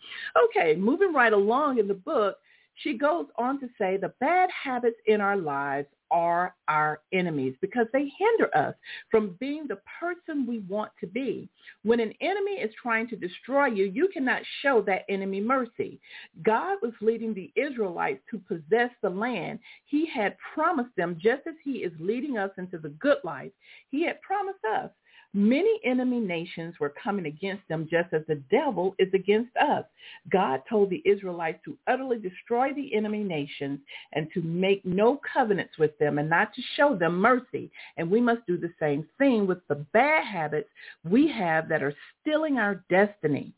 Okay, moving right along in the book, she goes on to say the bad habits in our lives are our enemies because they hinder us from being the person we want to be. When an enemy is trying to destroy you, you cannot show that enemy mercy. God was leading the Israelites to possess the land he had promised them just as he is leading us into the good life he had promised us. Many enemy nations were coming against them just as the devil is against us. God told the Israelites to utterly destroy the enemy nations and to make no covenants with them and not to show them mercy. And we must do the same thing with the bad habits we have that are stealing our destiny.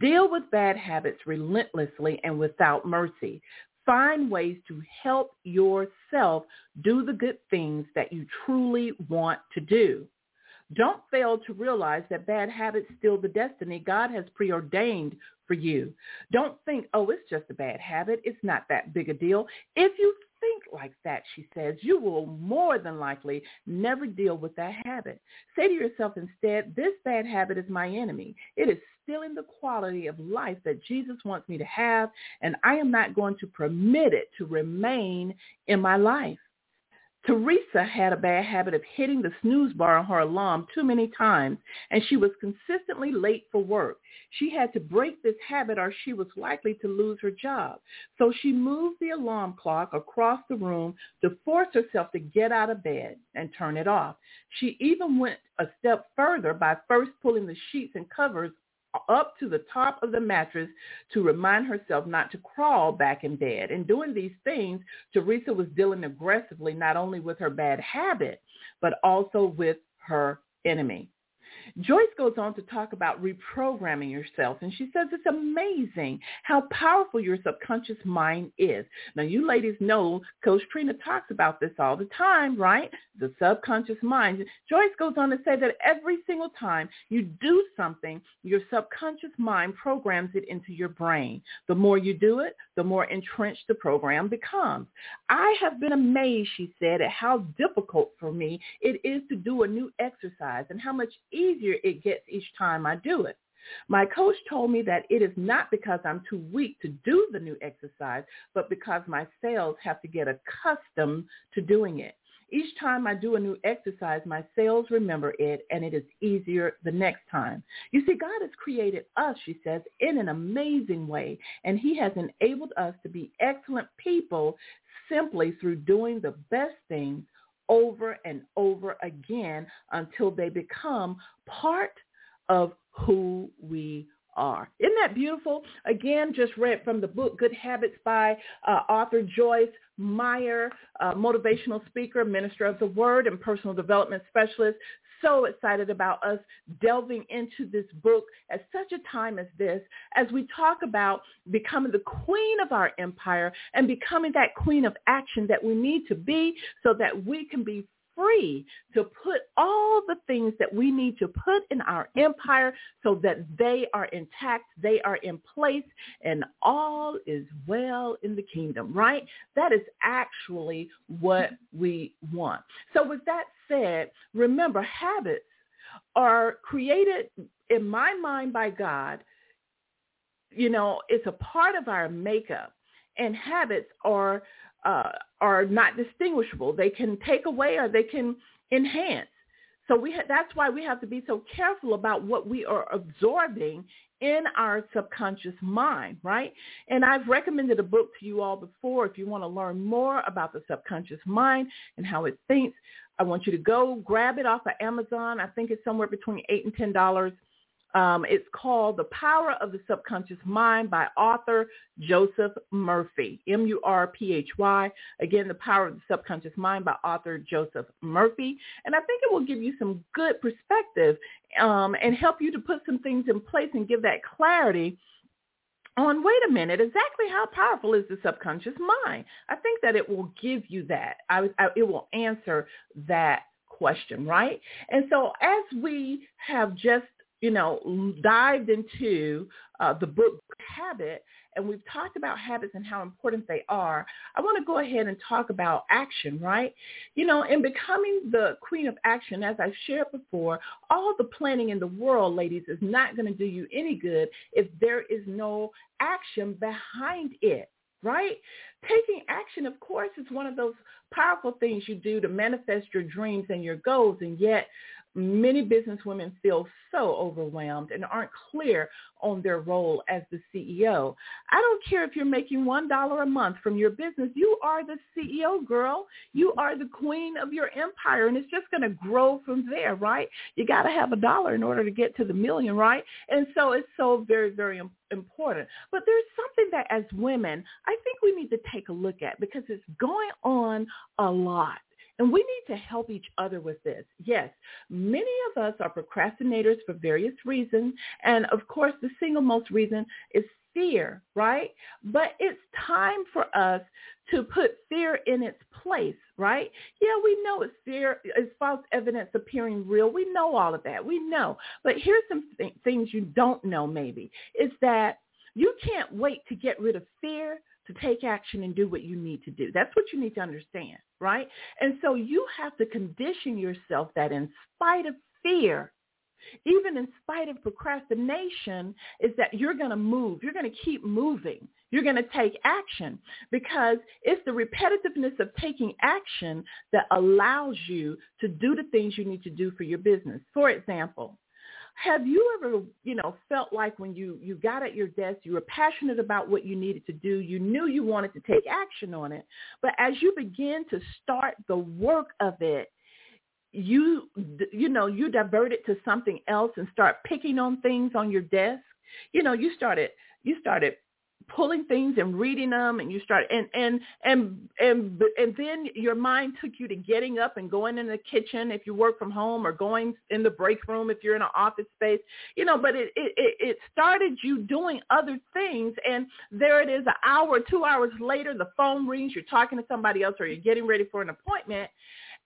Deal with bad habits relentlessly and without mercy. Find ways to help yourself do the good things that you truly want to do. Don't fail to realize that bad habits steal the destiny God has preordained for you. Don't think, oh, it's just a bad habit. It's not that big a deal. If you think like that, she says, you will more than likely never deal with that habit. Say to yourself instead, this bad habit is my enemy. It is stealing the quality of life that Jesus wants me to have, and I am not going to permit it to remain in my life. Teresa had a bad habit of hitting the snooze bar on her alarm too many times, and she was consistently late for work. She had to break this habit or she was likely to lose her job. So she moved the alarm clock across the room to force herself to get out of bed and turn it off. She even went a step further by first pulling the sheets and covers up to the top of the mattress to remind herself not to crawl back in bed. In doing these things, Teresa was dealing aggressively not only with her bad habit, but also with her enemy. Joyce goes on to talk about reprogramming yourself, and she says it's amazing how powerful your subconscious mind is. Now, you ladies know Coach Trina talks about this all the time, right? The subconscious mind. Joyce goes on to say that every single time you do something, your subconscious mind programs it into your brain. The more you do it, the more entrenched the program becomes. I have been amazed, she said, at how difficult for me it is to do a new exercise and how much easier it gets each time I do it. My coach told me that it is not because I'm too weak to do the new exercise, but because my cells have to get accustomed to doing it. Each time I do a new exercise, my cells remember it and it is easier the next time. You see, God has created us, she says, in an amazing way, and he has enabled us to be excellent people simply through doing the best things over and over again until they become part of who we are. Isn't that beautiful? Again, just read from the book Good Habits by uh, author Joyce Meyer, uh, motivational speaker, minister of the word, and personal development specialist so excited about us delving into this book at such a time as this as we talk about becoming the queen of our empire and becoming that queen of action that we need to be so that we can be free to put all the things that we need to put in our empire so that they are intact, they are in place, and all is well in the kingdom, right? That is actually what we want. So with that said, remember habits are created in my mind by God. You know, it's a part of our makeup and habits are uh, are not distinguishable. They can take away or they can enhance. So we ha- that's why we have to be so careful about what we are absorbing in our subconscious mind, right? And I've recommended a book to you all before. If you want to learn more about the subconscious mind and how it thinks, I want you to go grab it off of Amazon. I think it's somewhere between eight and ten dollars. Um, it's called The Power of the Subconscious Mind by author Joseph Murphy, M-U-R-P-H-Y. Again, The Power of the Subconscious Mind by author Joseph Murphy. And I think it will give you some good perspective um, and help you to put some things in place and give that clarity on, wait a minute, exactly how powerful is the subconscious mind? I think that it will give you that. I, I, it will answer that question, right? And so as we have just you know, dived into uh, the book Habit, and we've talked about habits and how important they are, I want to go ahead and talk about action, right? You know, in becoming the queen of action, as I've shared before, all the planning in the world, ladies, is not going to do you any good if there is no action behind it right? Taking action, of course, is one of those powerful things you do to manifest your dreams and your goals. And yet many businesswomen feel so overwhelmed and aren't clear on their role as the CEO. I don't care if you're making $1 a month from your business. You are the CEO, girl. You are the queen of your empire, and it's just going to grow from there, right? You got to have a dollar in order to get to the million, right? And so it's so very, very important. But there's something that as women, I think we need to take a look at because it's going on a lot. And we need to help each other with this. Yes, many of us are procrastinators for various reasons. And of course, the single most reason is fear, right? But it's time for us to put fear in its place, right? Yeah, we know it's fear, it's false evidence appearing real. We know all of that. We know. But here's some th- things you don't know maybe. Is that you can't wait to get rid of fear to take action and do what you need to do. That's what you need to understand, right? And so you have to condition yourself that in spite of fear, even in spite of procrastination, is that you're going to move. You're going to keep moving. You're going to take action because it's the repetitiveness of taking action that allows you to do the things you need to do for your business. For example, have you ever, you know, felt like when you, you got at your desk, you were passionate about what you needed to do, you knew you wanted to take action on it, but as you begin to start the work of it, you, you know, you divert it to something else and start picking on things on your desk. You know, you started, you started pulling things and reading them and you start and and and and and then your mind took you to getting up and going in the kitchen if you work from home or going in the break room if you're in an office space you know but it it it started you doing other things and there it is an hour two hours later the phone rings you're talking to somebody else or you're getting ready for an appointment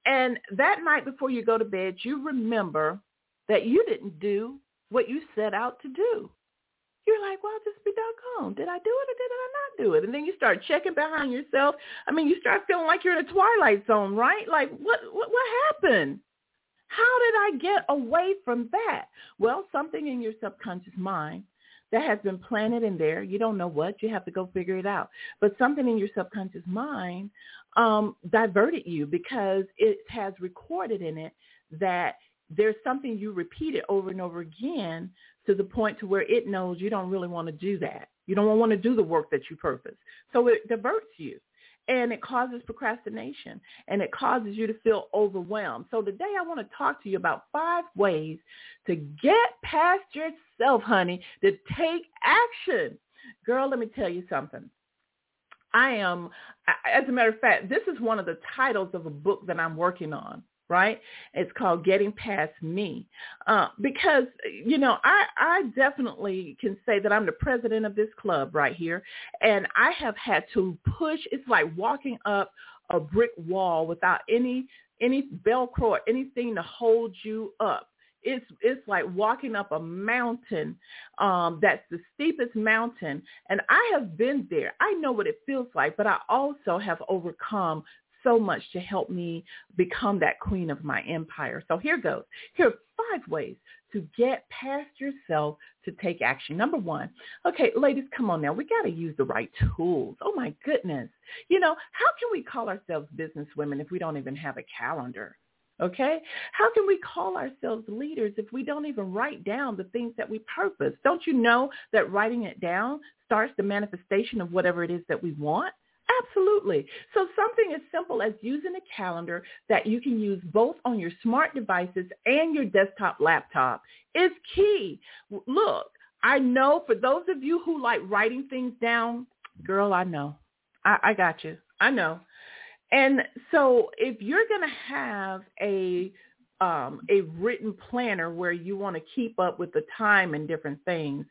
and that night before you go to bed you remember that you didn't do what you set out to do you're like, well, just be doggone. Did I do it or did I not do it? And then you start checking behind yourself. I mean, you start feeling like you're in a twilight zone, right? Like, what, what, what happened? How did I get away from that? Well, something in your subconscious mind that has been planted in there. You don't know what. You have to go figure it out. But something in your subconscious mind um, diverted you because it has recorded in it that there's something you repeated over and over again to the point to where it knows you don't really want to do that. You don't want to do the work that you purpose. So it diverts you and it causes procrastination and it causes you to feel overwhelmed. So today I want to talk to you about five ways to get past yourself, honey, to take action. Girl, let me tell you something. I am, as a matter of fact, this is one of the titles of a book that I'm working on right? It's called Getting Past Me. Uh, because, you know, I, I definitely can say that I'm the president of this club right here. And I have had to push, it's like walking up a brick wall without any any velcro or anything to hold you up it's it's like walking up a mountain um that's the steepest mountain and i have been there i know what it feels like but i also have overcome so much to help me become that queen of my empire. So here goes. Here are five ways to get past yourself to take action. Number one, okay, ladies, come on now. We got to use the right tools. Oh my goodness. You know, how can we call ourselves business women if we don't even have a calendar? Okay? How can we call ourselves leaders if we don't even write down the things that we purpose? Don't you know that writing it down starts the manifestation of whatever it is that we want? Absolutely. So something as simple as using a calendar that you can use both on your smart devices and your desktop laptop is key. Look, I know for those of you who like writing things down, girl, I know. I, I got you. I know. And so if you're going to have a um, a written planner where you want to keep up with the time and different things,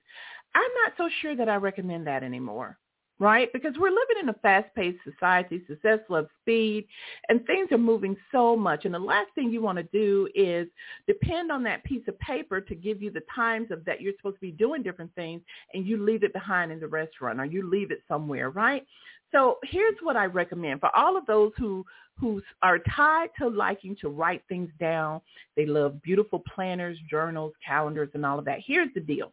I'm not so sure that I recommend that anymore right? Because we're living in a fast-paced society, success loves speed, and things are moving so much. And the last thing you want to do is depend on that piece of paper to give you the times of that you're supposed to be doing different things, and you leave it behind in the restaurant or you leave it somewhere, right? So here's what I recommend for all of those who who are tied to liking to write things down. They love beautiful planners, journals, calendars, and all of that. Here's the deal.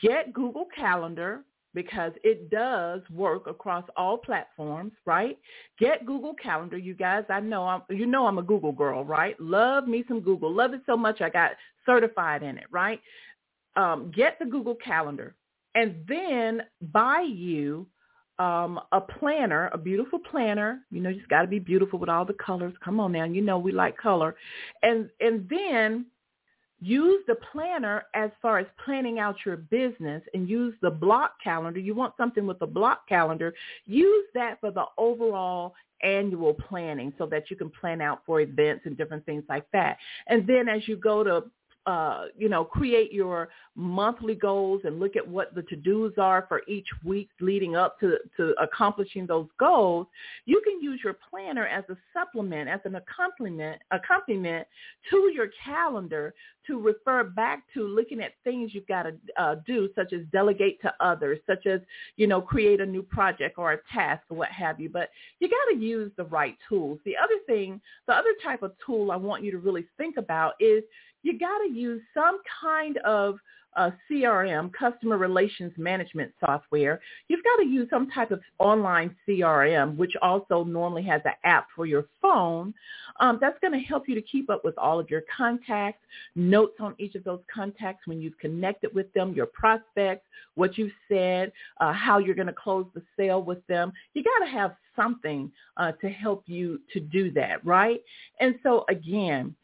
Get Google Calendar because it does work across all platforms, right? Get Google Calendar. You guys, I know I'm you know I'm a Google girl, right? Love me some Google. Love it so much I got certified in it, right? Um, get the Google Calendar and then buy you um, a planner, a beautiful planner. You know, it's got to be beautiful with all the colors. Come on now, you know we like color, and and then use the planner as far as planning out your business and use the block calendar. You want something with a block calendar. Use that for the overall annual planning so that you can plan out for events and different things like that. And then as you go to uh, you know, create your monthly goals and look at what the to-dos are for each week leading up to, to accomplishing those goals, you can use your planner as a supplement, as an accompaniment, accompaniment to your calendar to refer back to looking at things you've got to uh, do, such as delegate to others, such as, you know, create a new project or a task or what have you. But you got to use the right tools. The other thing, the other type of tool I want you to really think about is you got to use some kind of uh, CRM, customer relations management software, you've got to use some type of online CRM, which also normally has an app for your phone. Um, that's going to help you to keep up with all of your contacts, notes on each of those contacts when you've connected with them, your prospects, what you've said, uh, how you're going to close the sale with them. You got to have something uh, to help you to do that, right? And so again,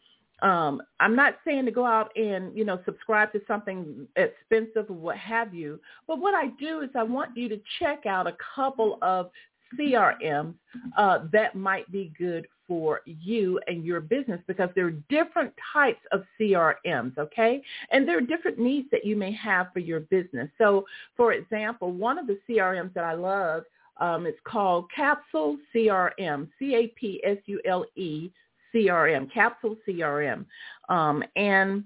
um, I'm not saying to go out and, you know, subscribe to something expensive or what have you. But what I do is I want you to check out a couple of CRMs uh, that might be good for you and your business because there are different types of CRMs, okay? And there are different needs that you may have for your business. So, for example, one of the CRMs that I love um, called Capsule CRM, C-A-P-S-U-L-E CRM, Capsule CRM. Um, and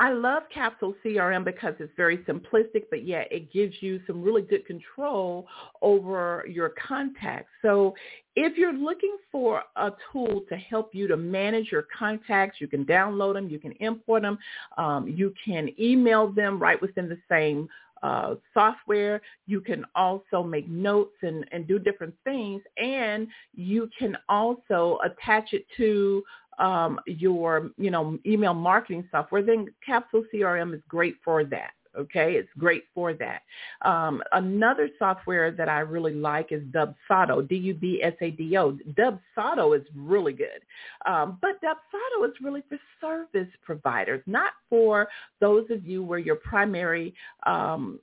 I love Capsule CRM because it's very simplistic, but yet it gives you some really good control over your contacts. So if you're looking for a tool to help you to manage your contacts, you can download them, you can import them, um, you can email them right within the same uh, software. You can also make notes and, and do different things. And you can also attach it to um, your, you know, email marketing software. Then Capsule CRM is great for that. Okay, it's great for that. Um, another software that I really like is Dubsado, D-U-B-S-A-D-O. Dubsado is really good, um, but Dubsado is really for service providers, not for those of you where your primary um,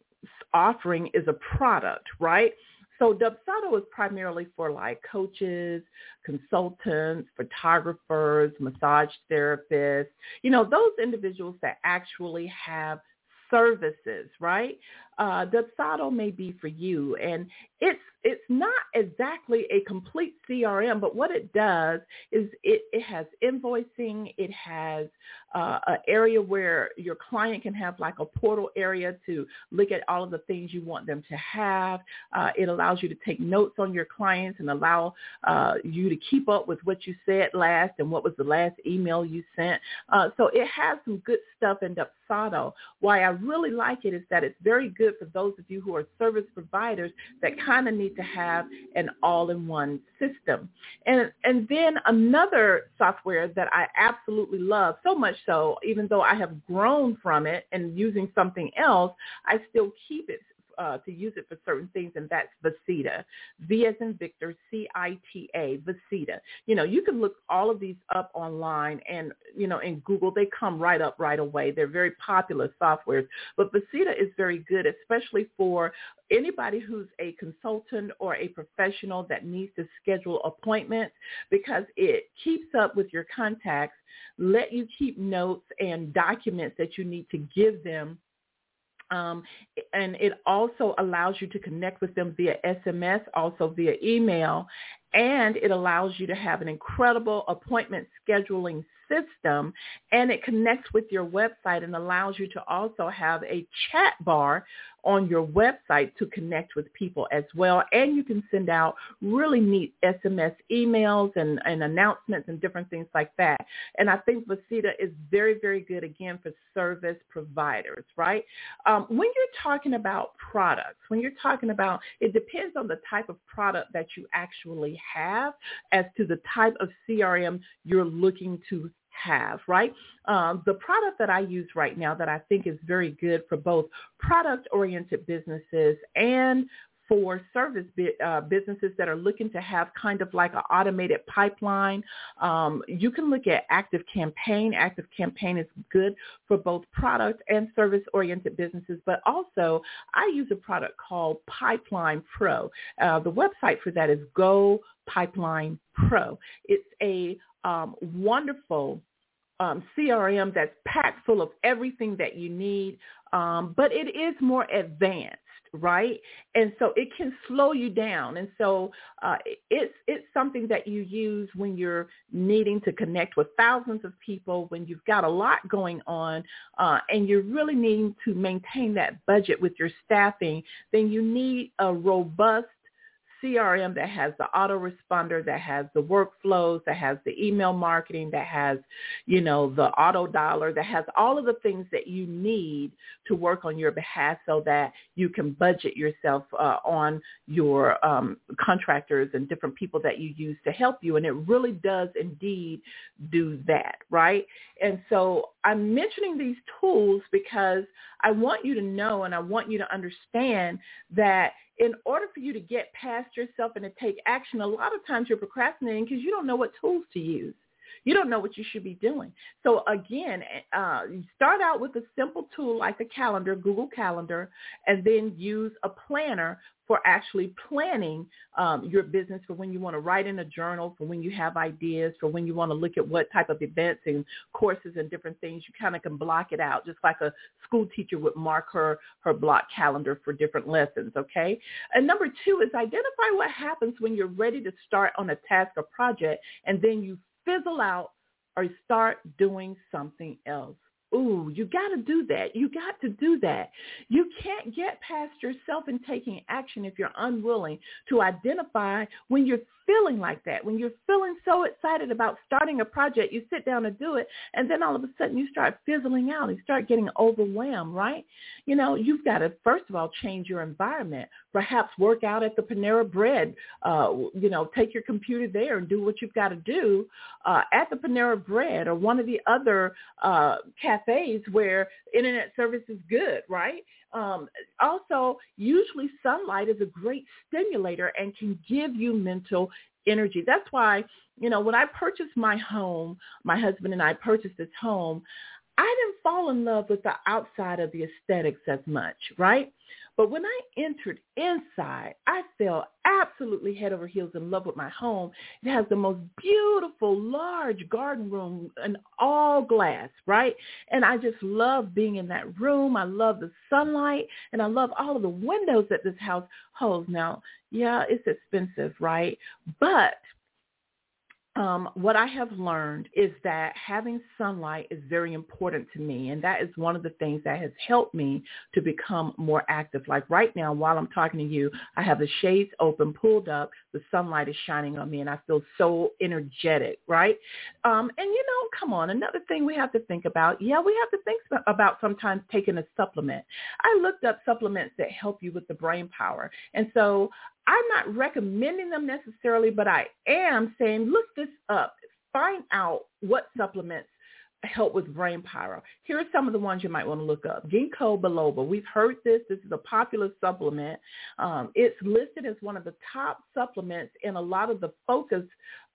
offering is a product, right? So Dubsado is primarily for like coaches, consultants, photographers, massage therapists, you know, those individuals that actually have services, right? Uh, Dubsado may be for you. And it's it's not exactly a complete CRM, but what it does is it, it has invoicing. It has uh, an area where your client can have like a portal area to look at all of the things you want them to have. Uh, it allows you to take notes on your clients and allow uh, you to keep up with what you said last and what was the last email you sent. Uh, so it has some good stuff in Dubsado. Why I really like it is that it's very good for those of you who are service providers that kind of need to have an all-in-one system. And, and then another software that I absolutely love, so much so, even though I have grown from it and using something else, I still keep it uh, to use it for certain things, and that's vcita. V as in Victor, C-I-T-A, vcita. You know, you can look all of these up online and, you know, in Google, they come right up right away. They're very popular softwares. But vcita is very good, especially for anybody who's a consultant or a professional that needs to schedule appointments because it keeps up with your contacts, let you keep notes and documents that you need to give them um, and it also allows you to connect with them via SMS, also via email, and it allows you to have an incredible appointment scheduling system. And it connects with your website and allows you to also have a chat bar on your website to connect with people as well. And you can send out really neat SMS emails and, and announcements and different things like that. And I think vcita is very, very good again for service providers, right? Um, when you're talking about products, when you're talking about, it depends on the type of product that you actually have as to the type of CRM you're looking to have, right? Um, the product that I use right now that I think is very good for both product-oriented businesses and for service uh, businesses that are looking to have kind of like an automated pipeline. Um, you can look at Active Campaign. Active Campaign is good for both product and service-oriented businesses, but also I use a product called Pipeline Pro. Uh, the website for that is Go Pipeline Pro. It's a um, wonderful um, CRM that's packed full of everything that you need, um, but it is more advanced right? And so it can slow you down. And so uh, it's it's something that you use when you're needing to connect with thousands of people, when you've got a lot going on, uh, and you're really needing to maintain that budget with your staffing. Then you need a robust CRM that has the autoresponder, that has the workflows, that has the email marketing, that has, you know, the auto dollar, that has all of the things that you need to work on your behalf so that you can budget yourself uh, on your um, contractors and different people that you use to help you. And it really does indeed do that, right? And so I'm mentioning these tools because I want you to know and I want you to understand that in order for you to get past yourself and to take action, a lot of times you're procrastinating because you don't know what tools to use. You don't know what you should be doing. So again, uh, start out with a simple tool like a calendar, Google Calendar, and then use a planner for actually planning um, your business for when you want to write in a journal, for when you have ideas, for when you want to look at what type of events and courses and different things. You kind of can block it out, just like a school teacher would mark her her block calendar for different lessons. Okay. And number two is identify what happens when you're ready to start on a task or project, and then you fizzle out or start doing something else. Ooh, you got to do that. You got to do that. You can't get past yourself in taking action if you're unwilling to identify when you're feeling like that, when you're feeling so excited about starting a project, you sit down and do it, and then all of a sudden you start fizzling out. You start getting overwhelmed, right? You know, you've got to, first of all, change your environment. Perhaps work out at the Panera Bread. Uh, you know, take your computer there and do what you've got to do uh, at the Panera Bread or one of the other uh, cafes where internet service is good, right? Um, also, usually sunlight is a great stimulator and can give you mental energy. That's why, you know, when I purchased my home, my husband and I purchased this home, I didn't fall in love with the outside of the aesthetics as much, right? But when I entered inside, I fell absolutely head over heels in love with my home. It has the most beautiful, large garden room and all glass, right? And I just love being in that room. I love the sunlight and I love all of the windows that this house holds. Now, yeah, it's expensive, right? But um, what I have learned is that having sunlight is very important to me. And that is one of the things that has helped me to become more active. Like right now, while I'm talking to you, I have the shades open, pulled up. The sunlight is shining on me and I feel so energetic, right? Um, and you know, come on, another thing we have to think about. Yeah, we have to think about sometimes taking a supplement. I looked up supplements that help you with the brain power. And so I'm not recommending them necessarily, but I am saying look this up. Find out what supplements help with brain power. Here are some of the ones you might want to look up. Ginkgo biloba. We've heard this. This is a popular supplement. Um, it's listed as one of the top supplements in a lot of the focus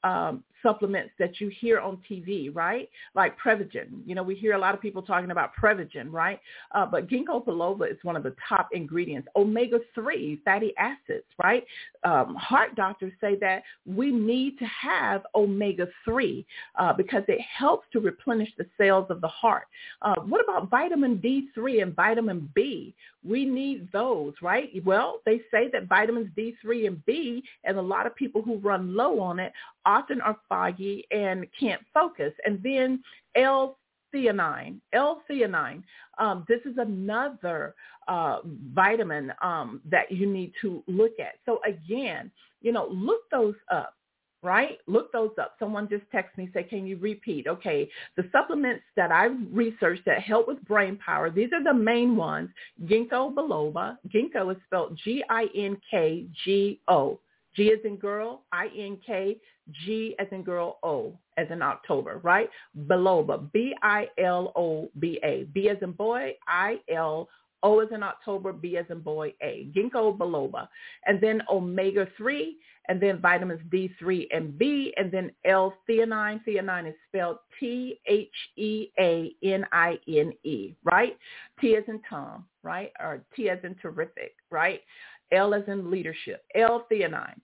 um, supplements that you hear on TV, right? Like Prevagen. You know, we hear a lot of people talking about Prevagen, right? Uh, but ginkgo biloba is one of the top ingredients. Omega-3 fatty acids, right? Um, heart doctors say that we need to have omega-3 uh, because it helps to replenish the cells of the heart. Uh, what about vitamin D3 and vitamin B? We need those, right? Well, they say that vitamins D3 and B and a lot of people who run low on it often are foggy and can't focus. And then L-theanine, L-theanine. Um, this is another uh, vitamin um, that you need to look at. So again, you know, look those up right? Look those up. Someone just texted me, say, can you repeat? Okay, the supplements that I researched that help with brain power, these are the main ones. Ginkgo biloba. Ginkgo is spelled G-I-N-K-G-O. G as in girl, I-N-K, G as in girl, O as in October, right? Biloba, B-I-L-O-B-A. B as in boy, I-L, O as in October, B as in boy, A. Ginkgo biloba. And then omega-3, and then vitamins D3 and B, and then L-theanine. Theanine is spelled T-H-E-A-N-I-N-E, right? T as in Tom, right? Or T as in terrific, right? L as in leadership, L-theanine.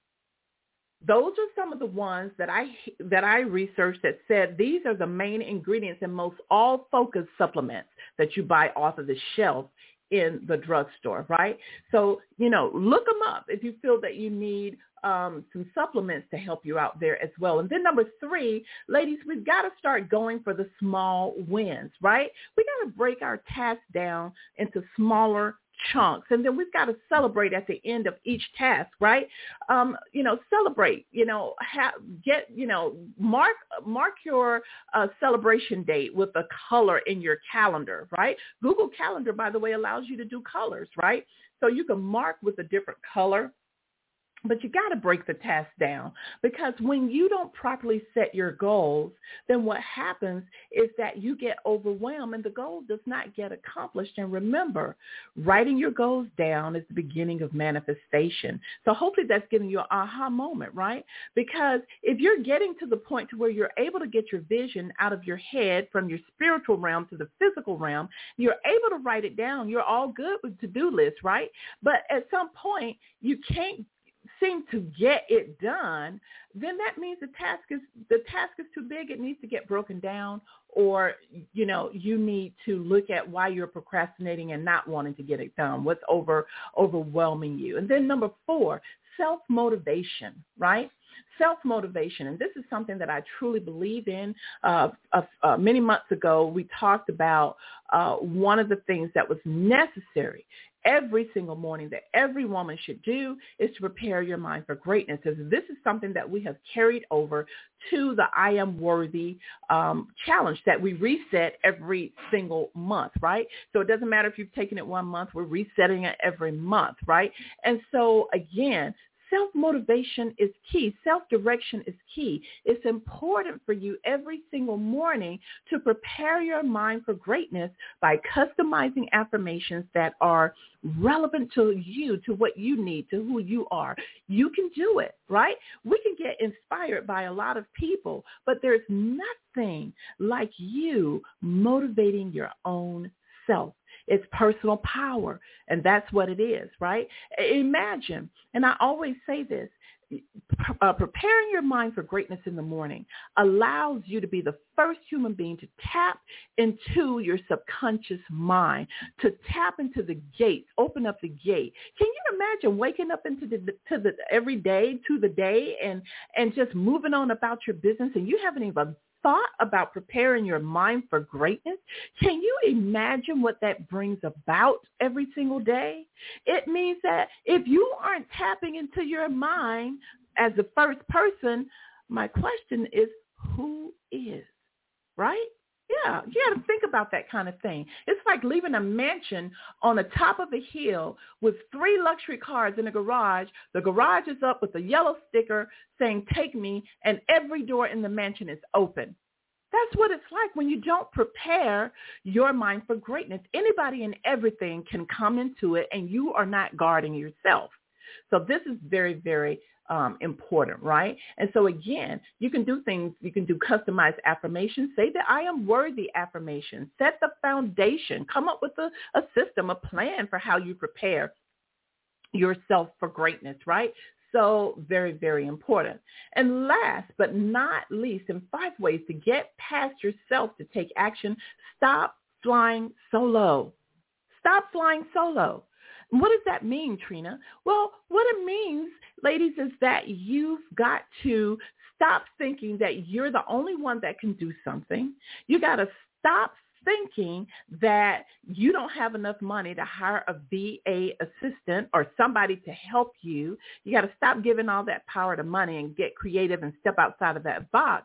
Those are some of the ones that I that I researched that said these are the main ingredients in most all focus supplements that you buy off of the shelf in the drugstore, right? So, you know, look them up if you feel that you need um, some supplements to help you out there as well. And then number three, ladies, we've got to start going for the small wins, right? We got to break our tasks down into smaller chunks and then we've got to celebrate at the end of each task right? Um you know celebrate you know have get you know mark mark your uh, celebration date with a color in your calendar right? Google calendar by the way allows you to do colors right? So you can mark with a different color but you got to break the task down because when you don't properly set your goals, then what happens is that you get overwhelmed and the goal does not get accomplished. And remember, writing your goals down is the beginning of manifestation. So hopefully that's giving you an aha moment, right? Because if you're getting to the point to where you're able to get your vision out of your head from your spiritual realm to the physical realm, you're able to write it down. You're all good with to-do lists, right? But at some point, you can't seem to get it done, then that means the task is the task is too big. It needs to get broken down, or you know you need to look at why you're procrastinating and not wanting to get it done. What's over overwhelming you? And then number four, self motivation. Right? self-motivation. And this is something that I truly believe in. Uh, uh, uh, many months ago, we talked about uh, one of the things that was necessary every single morning that every woman should do is to prepare your mind for greatness. As this is something that we have carried over to the I Am Worthy um, challenge that we reset every single month, right? So it doesn't matter if you've taken it one month, we're resetting it every month, right? And so again, Self-motivation is key. Self-direction is key. It's important for you every single morning to prepare your mind for greatness by customizing affirmations that are relevant to you, to what you need, to who you are. You can do it, right? We can get inspired by a lot of people, but there's nothing like you motivating your own self. It's personal power. And that's what it is, right? Imagine, and I always say this, uh, preparing your mind for greatness in the morning allows you to be the first human being to tap into your subconscious mind, to tap into the gates, open up the gate. Can you imagine waking up into the to the every day to the day and and just moving on about your business and you haven't even thought about preparing your mind for greatness, can you imagine what that brings about every single day? It means that if you aren't tapping into your mind as the first person, my question is, who is? Right? Yeah, you got to think about that kind of thing. It's like leaving a mansion on the top of a hill with three luxury cars in a garage. The garage is up with a yellow sticker saying, take me, and every door in the mansion is open. That's what it's like when you don't prepare your mind for greatness. Anybody and everything can come into it and you are not guarding yourself. So this is very, very um, important, right? And so again, you can do things, you can do customized affirmations. Say that I am worthy affirmation. Set the foundation. Come up with a, a system, a plan for how you prepare yourself for greatness, right? So very, very important. And last but not least, in five ways to get past yourself to take action, stop flying solo. Stop flying solo. What does that mean, Trina? Well, what it means, ladies, is that you've got to stop thinking that you're the only one that can do something. You got to stop thinking that you don't have enough money to hire a VA assistant or somebody to help you. You got to stop giving all that power to money and get creative and step outside of that box.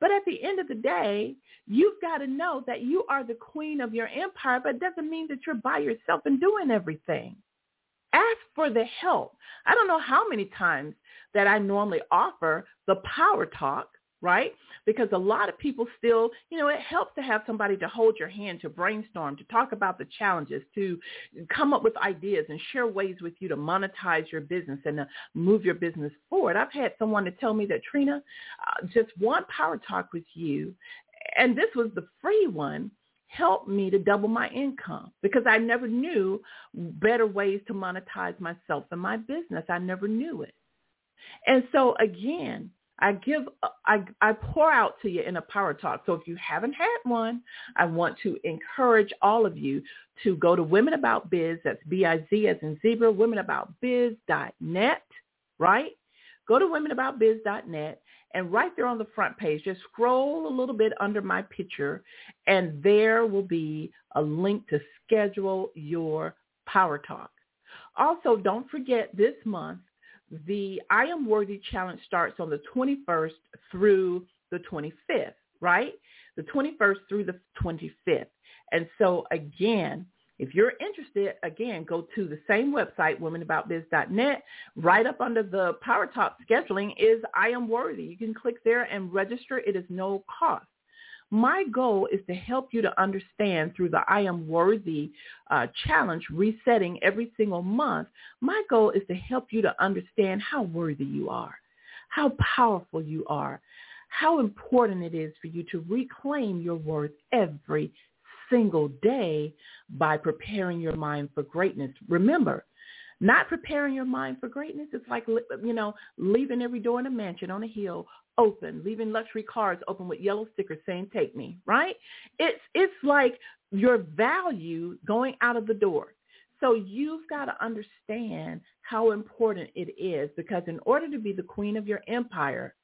But at the end of the day, you've got to know that you are the queen of your empire, but it doesn't mean that you're by yourself and doing everything. Ask for the help. I don't know how many times that I normally offer the power talk, right? Because a lot of people still, you know, it helps to have somebody to hold your hand, to brainstorm, to talk about the challenges, to come up with ideas and share ways with you to monetize your business and to move your business forward. I've had someone to tell me that, Trina, uh, just one power talk with you, and this was the free one, helped me to double my income because I never knew better ways to monetize myself and my business. I never knew it. And so again, I give, I, I pour out to you in a power talk. So if you haven't had one, I want to encourage all of you to go to Women About Biz. That's B-I-Z as in zebra, womenaboutbiz.net, right? Go to womenaboutbiz.net and right there on the front page, just scroll a little bit under my picture and there will be a link to schedule your power talk. Also, don't forget this month, the I Am Worthy Challenge starts on the 21st through the 25th, right? The 21st through the 25th. And so again, if you're interested, again, go to the same website, womenaboutbiz.net. Right up under the Power Talk scheduling is I Am Worthy. You can click there and register. It is no cost. My goal is to help you to understand through the I Am Worthy uh, challenge, resetting every single month. My goal is to help you to understand how worthy you are, how powerful you are, how important it is for you to reclaim your worth every single day by preparing your mind for greatness. Remember, not preparing your mind for greatness is like, you know, leaving every door in a mansion on a hill open, leaving luxury cars open with yellow stickers saying take me, right? It's it's like your value going out of the door. So you've got to understand how important it is because in order to be the queen of your empire,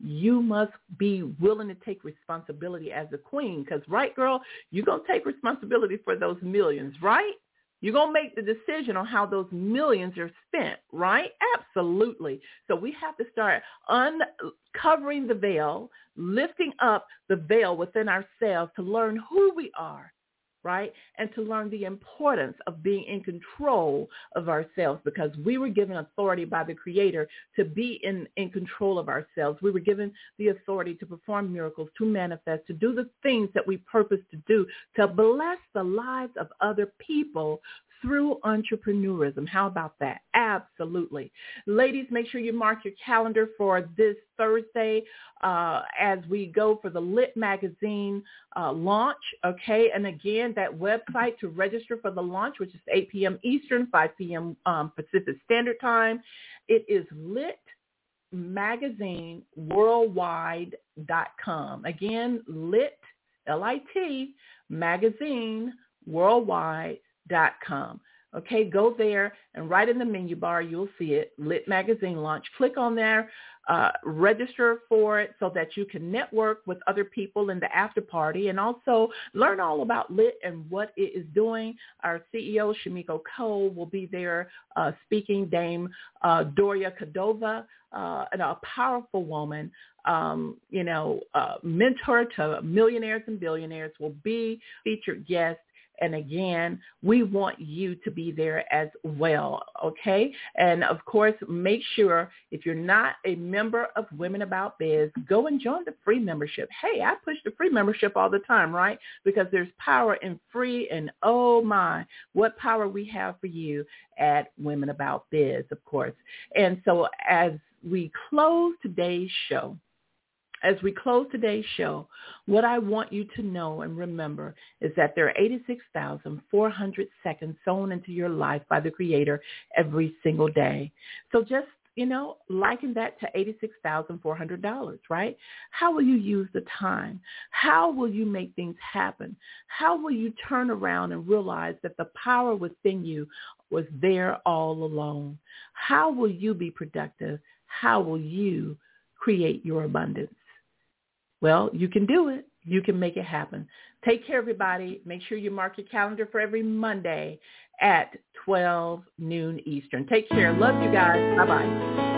you must be willing to take responsibility as a queen because right girl you're going to take responsibility for those millions right you're going to make the decision on how those millions are spent right? Absolutely. So we have to start uncovering the veil lifting up the veil within ourselves to learn who we are right? And to learn the importance of being in control of ourselves because we were given authority by the Creator to be in, in control of ourselves. We were given the authority to perform miracles, to manifest, to do the things that we purpose to do, to bless the lives of other people through entrepreneurism. How about that? Absolutely. Ladies, make sure you mark your calendar for this Thursday uh, as we go for the Lit Magazine uh, launch. Okay, and again, that website to register for the launch, which is 8 p.m. Eastern, 5 p.m. Um, Pacific Standard Time. It is Lit Magazine worldwide.com. Again, lit, L-I-T, magazine worldwide com. Okay, go there and right in the menu bar, you'll see it, Lit Magazine Launch. Click on there, uh, register for it so that you can network with other people in the after party and also learn all about Lit and what it is doing. Our CEO, Shamika Cole, will be there uh, speaking. Dame uh, Doria Cordova, uh, a powerful woman, um, you know, uh, mentor to millionaires and billionaires, will be featured guest and again, we want you to be there as well, okay? And of course, make sure if you're not a member of Women About Biz, go and join the free membership. Hey, I push the free membership all the time, right? Because there's power in free and oh my, what power we have for you at Women About Biz, of course. And so as we close today's show, as we close today's show, what I want you to know and remember is that there are 86,400 seconds sown into your life by the Creator every single day. So just, you know, liken that to $86,400, right? How will you use the time? How will you make things happen? How will you turn around and realize that the power within you was there all along? How will you be productive? How will you create your abundance? Well, you can do it. You can make it happen. Take care, everybody. Make sure you mark your calendar for every Monday at 12 noon Eastern. Take care. Love you guys. Bye-bye.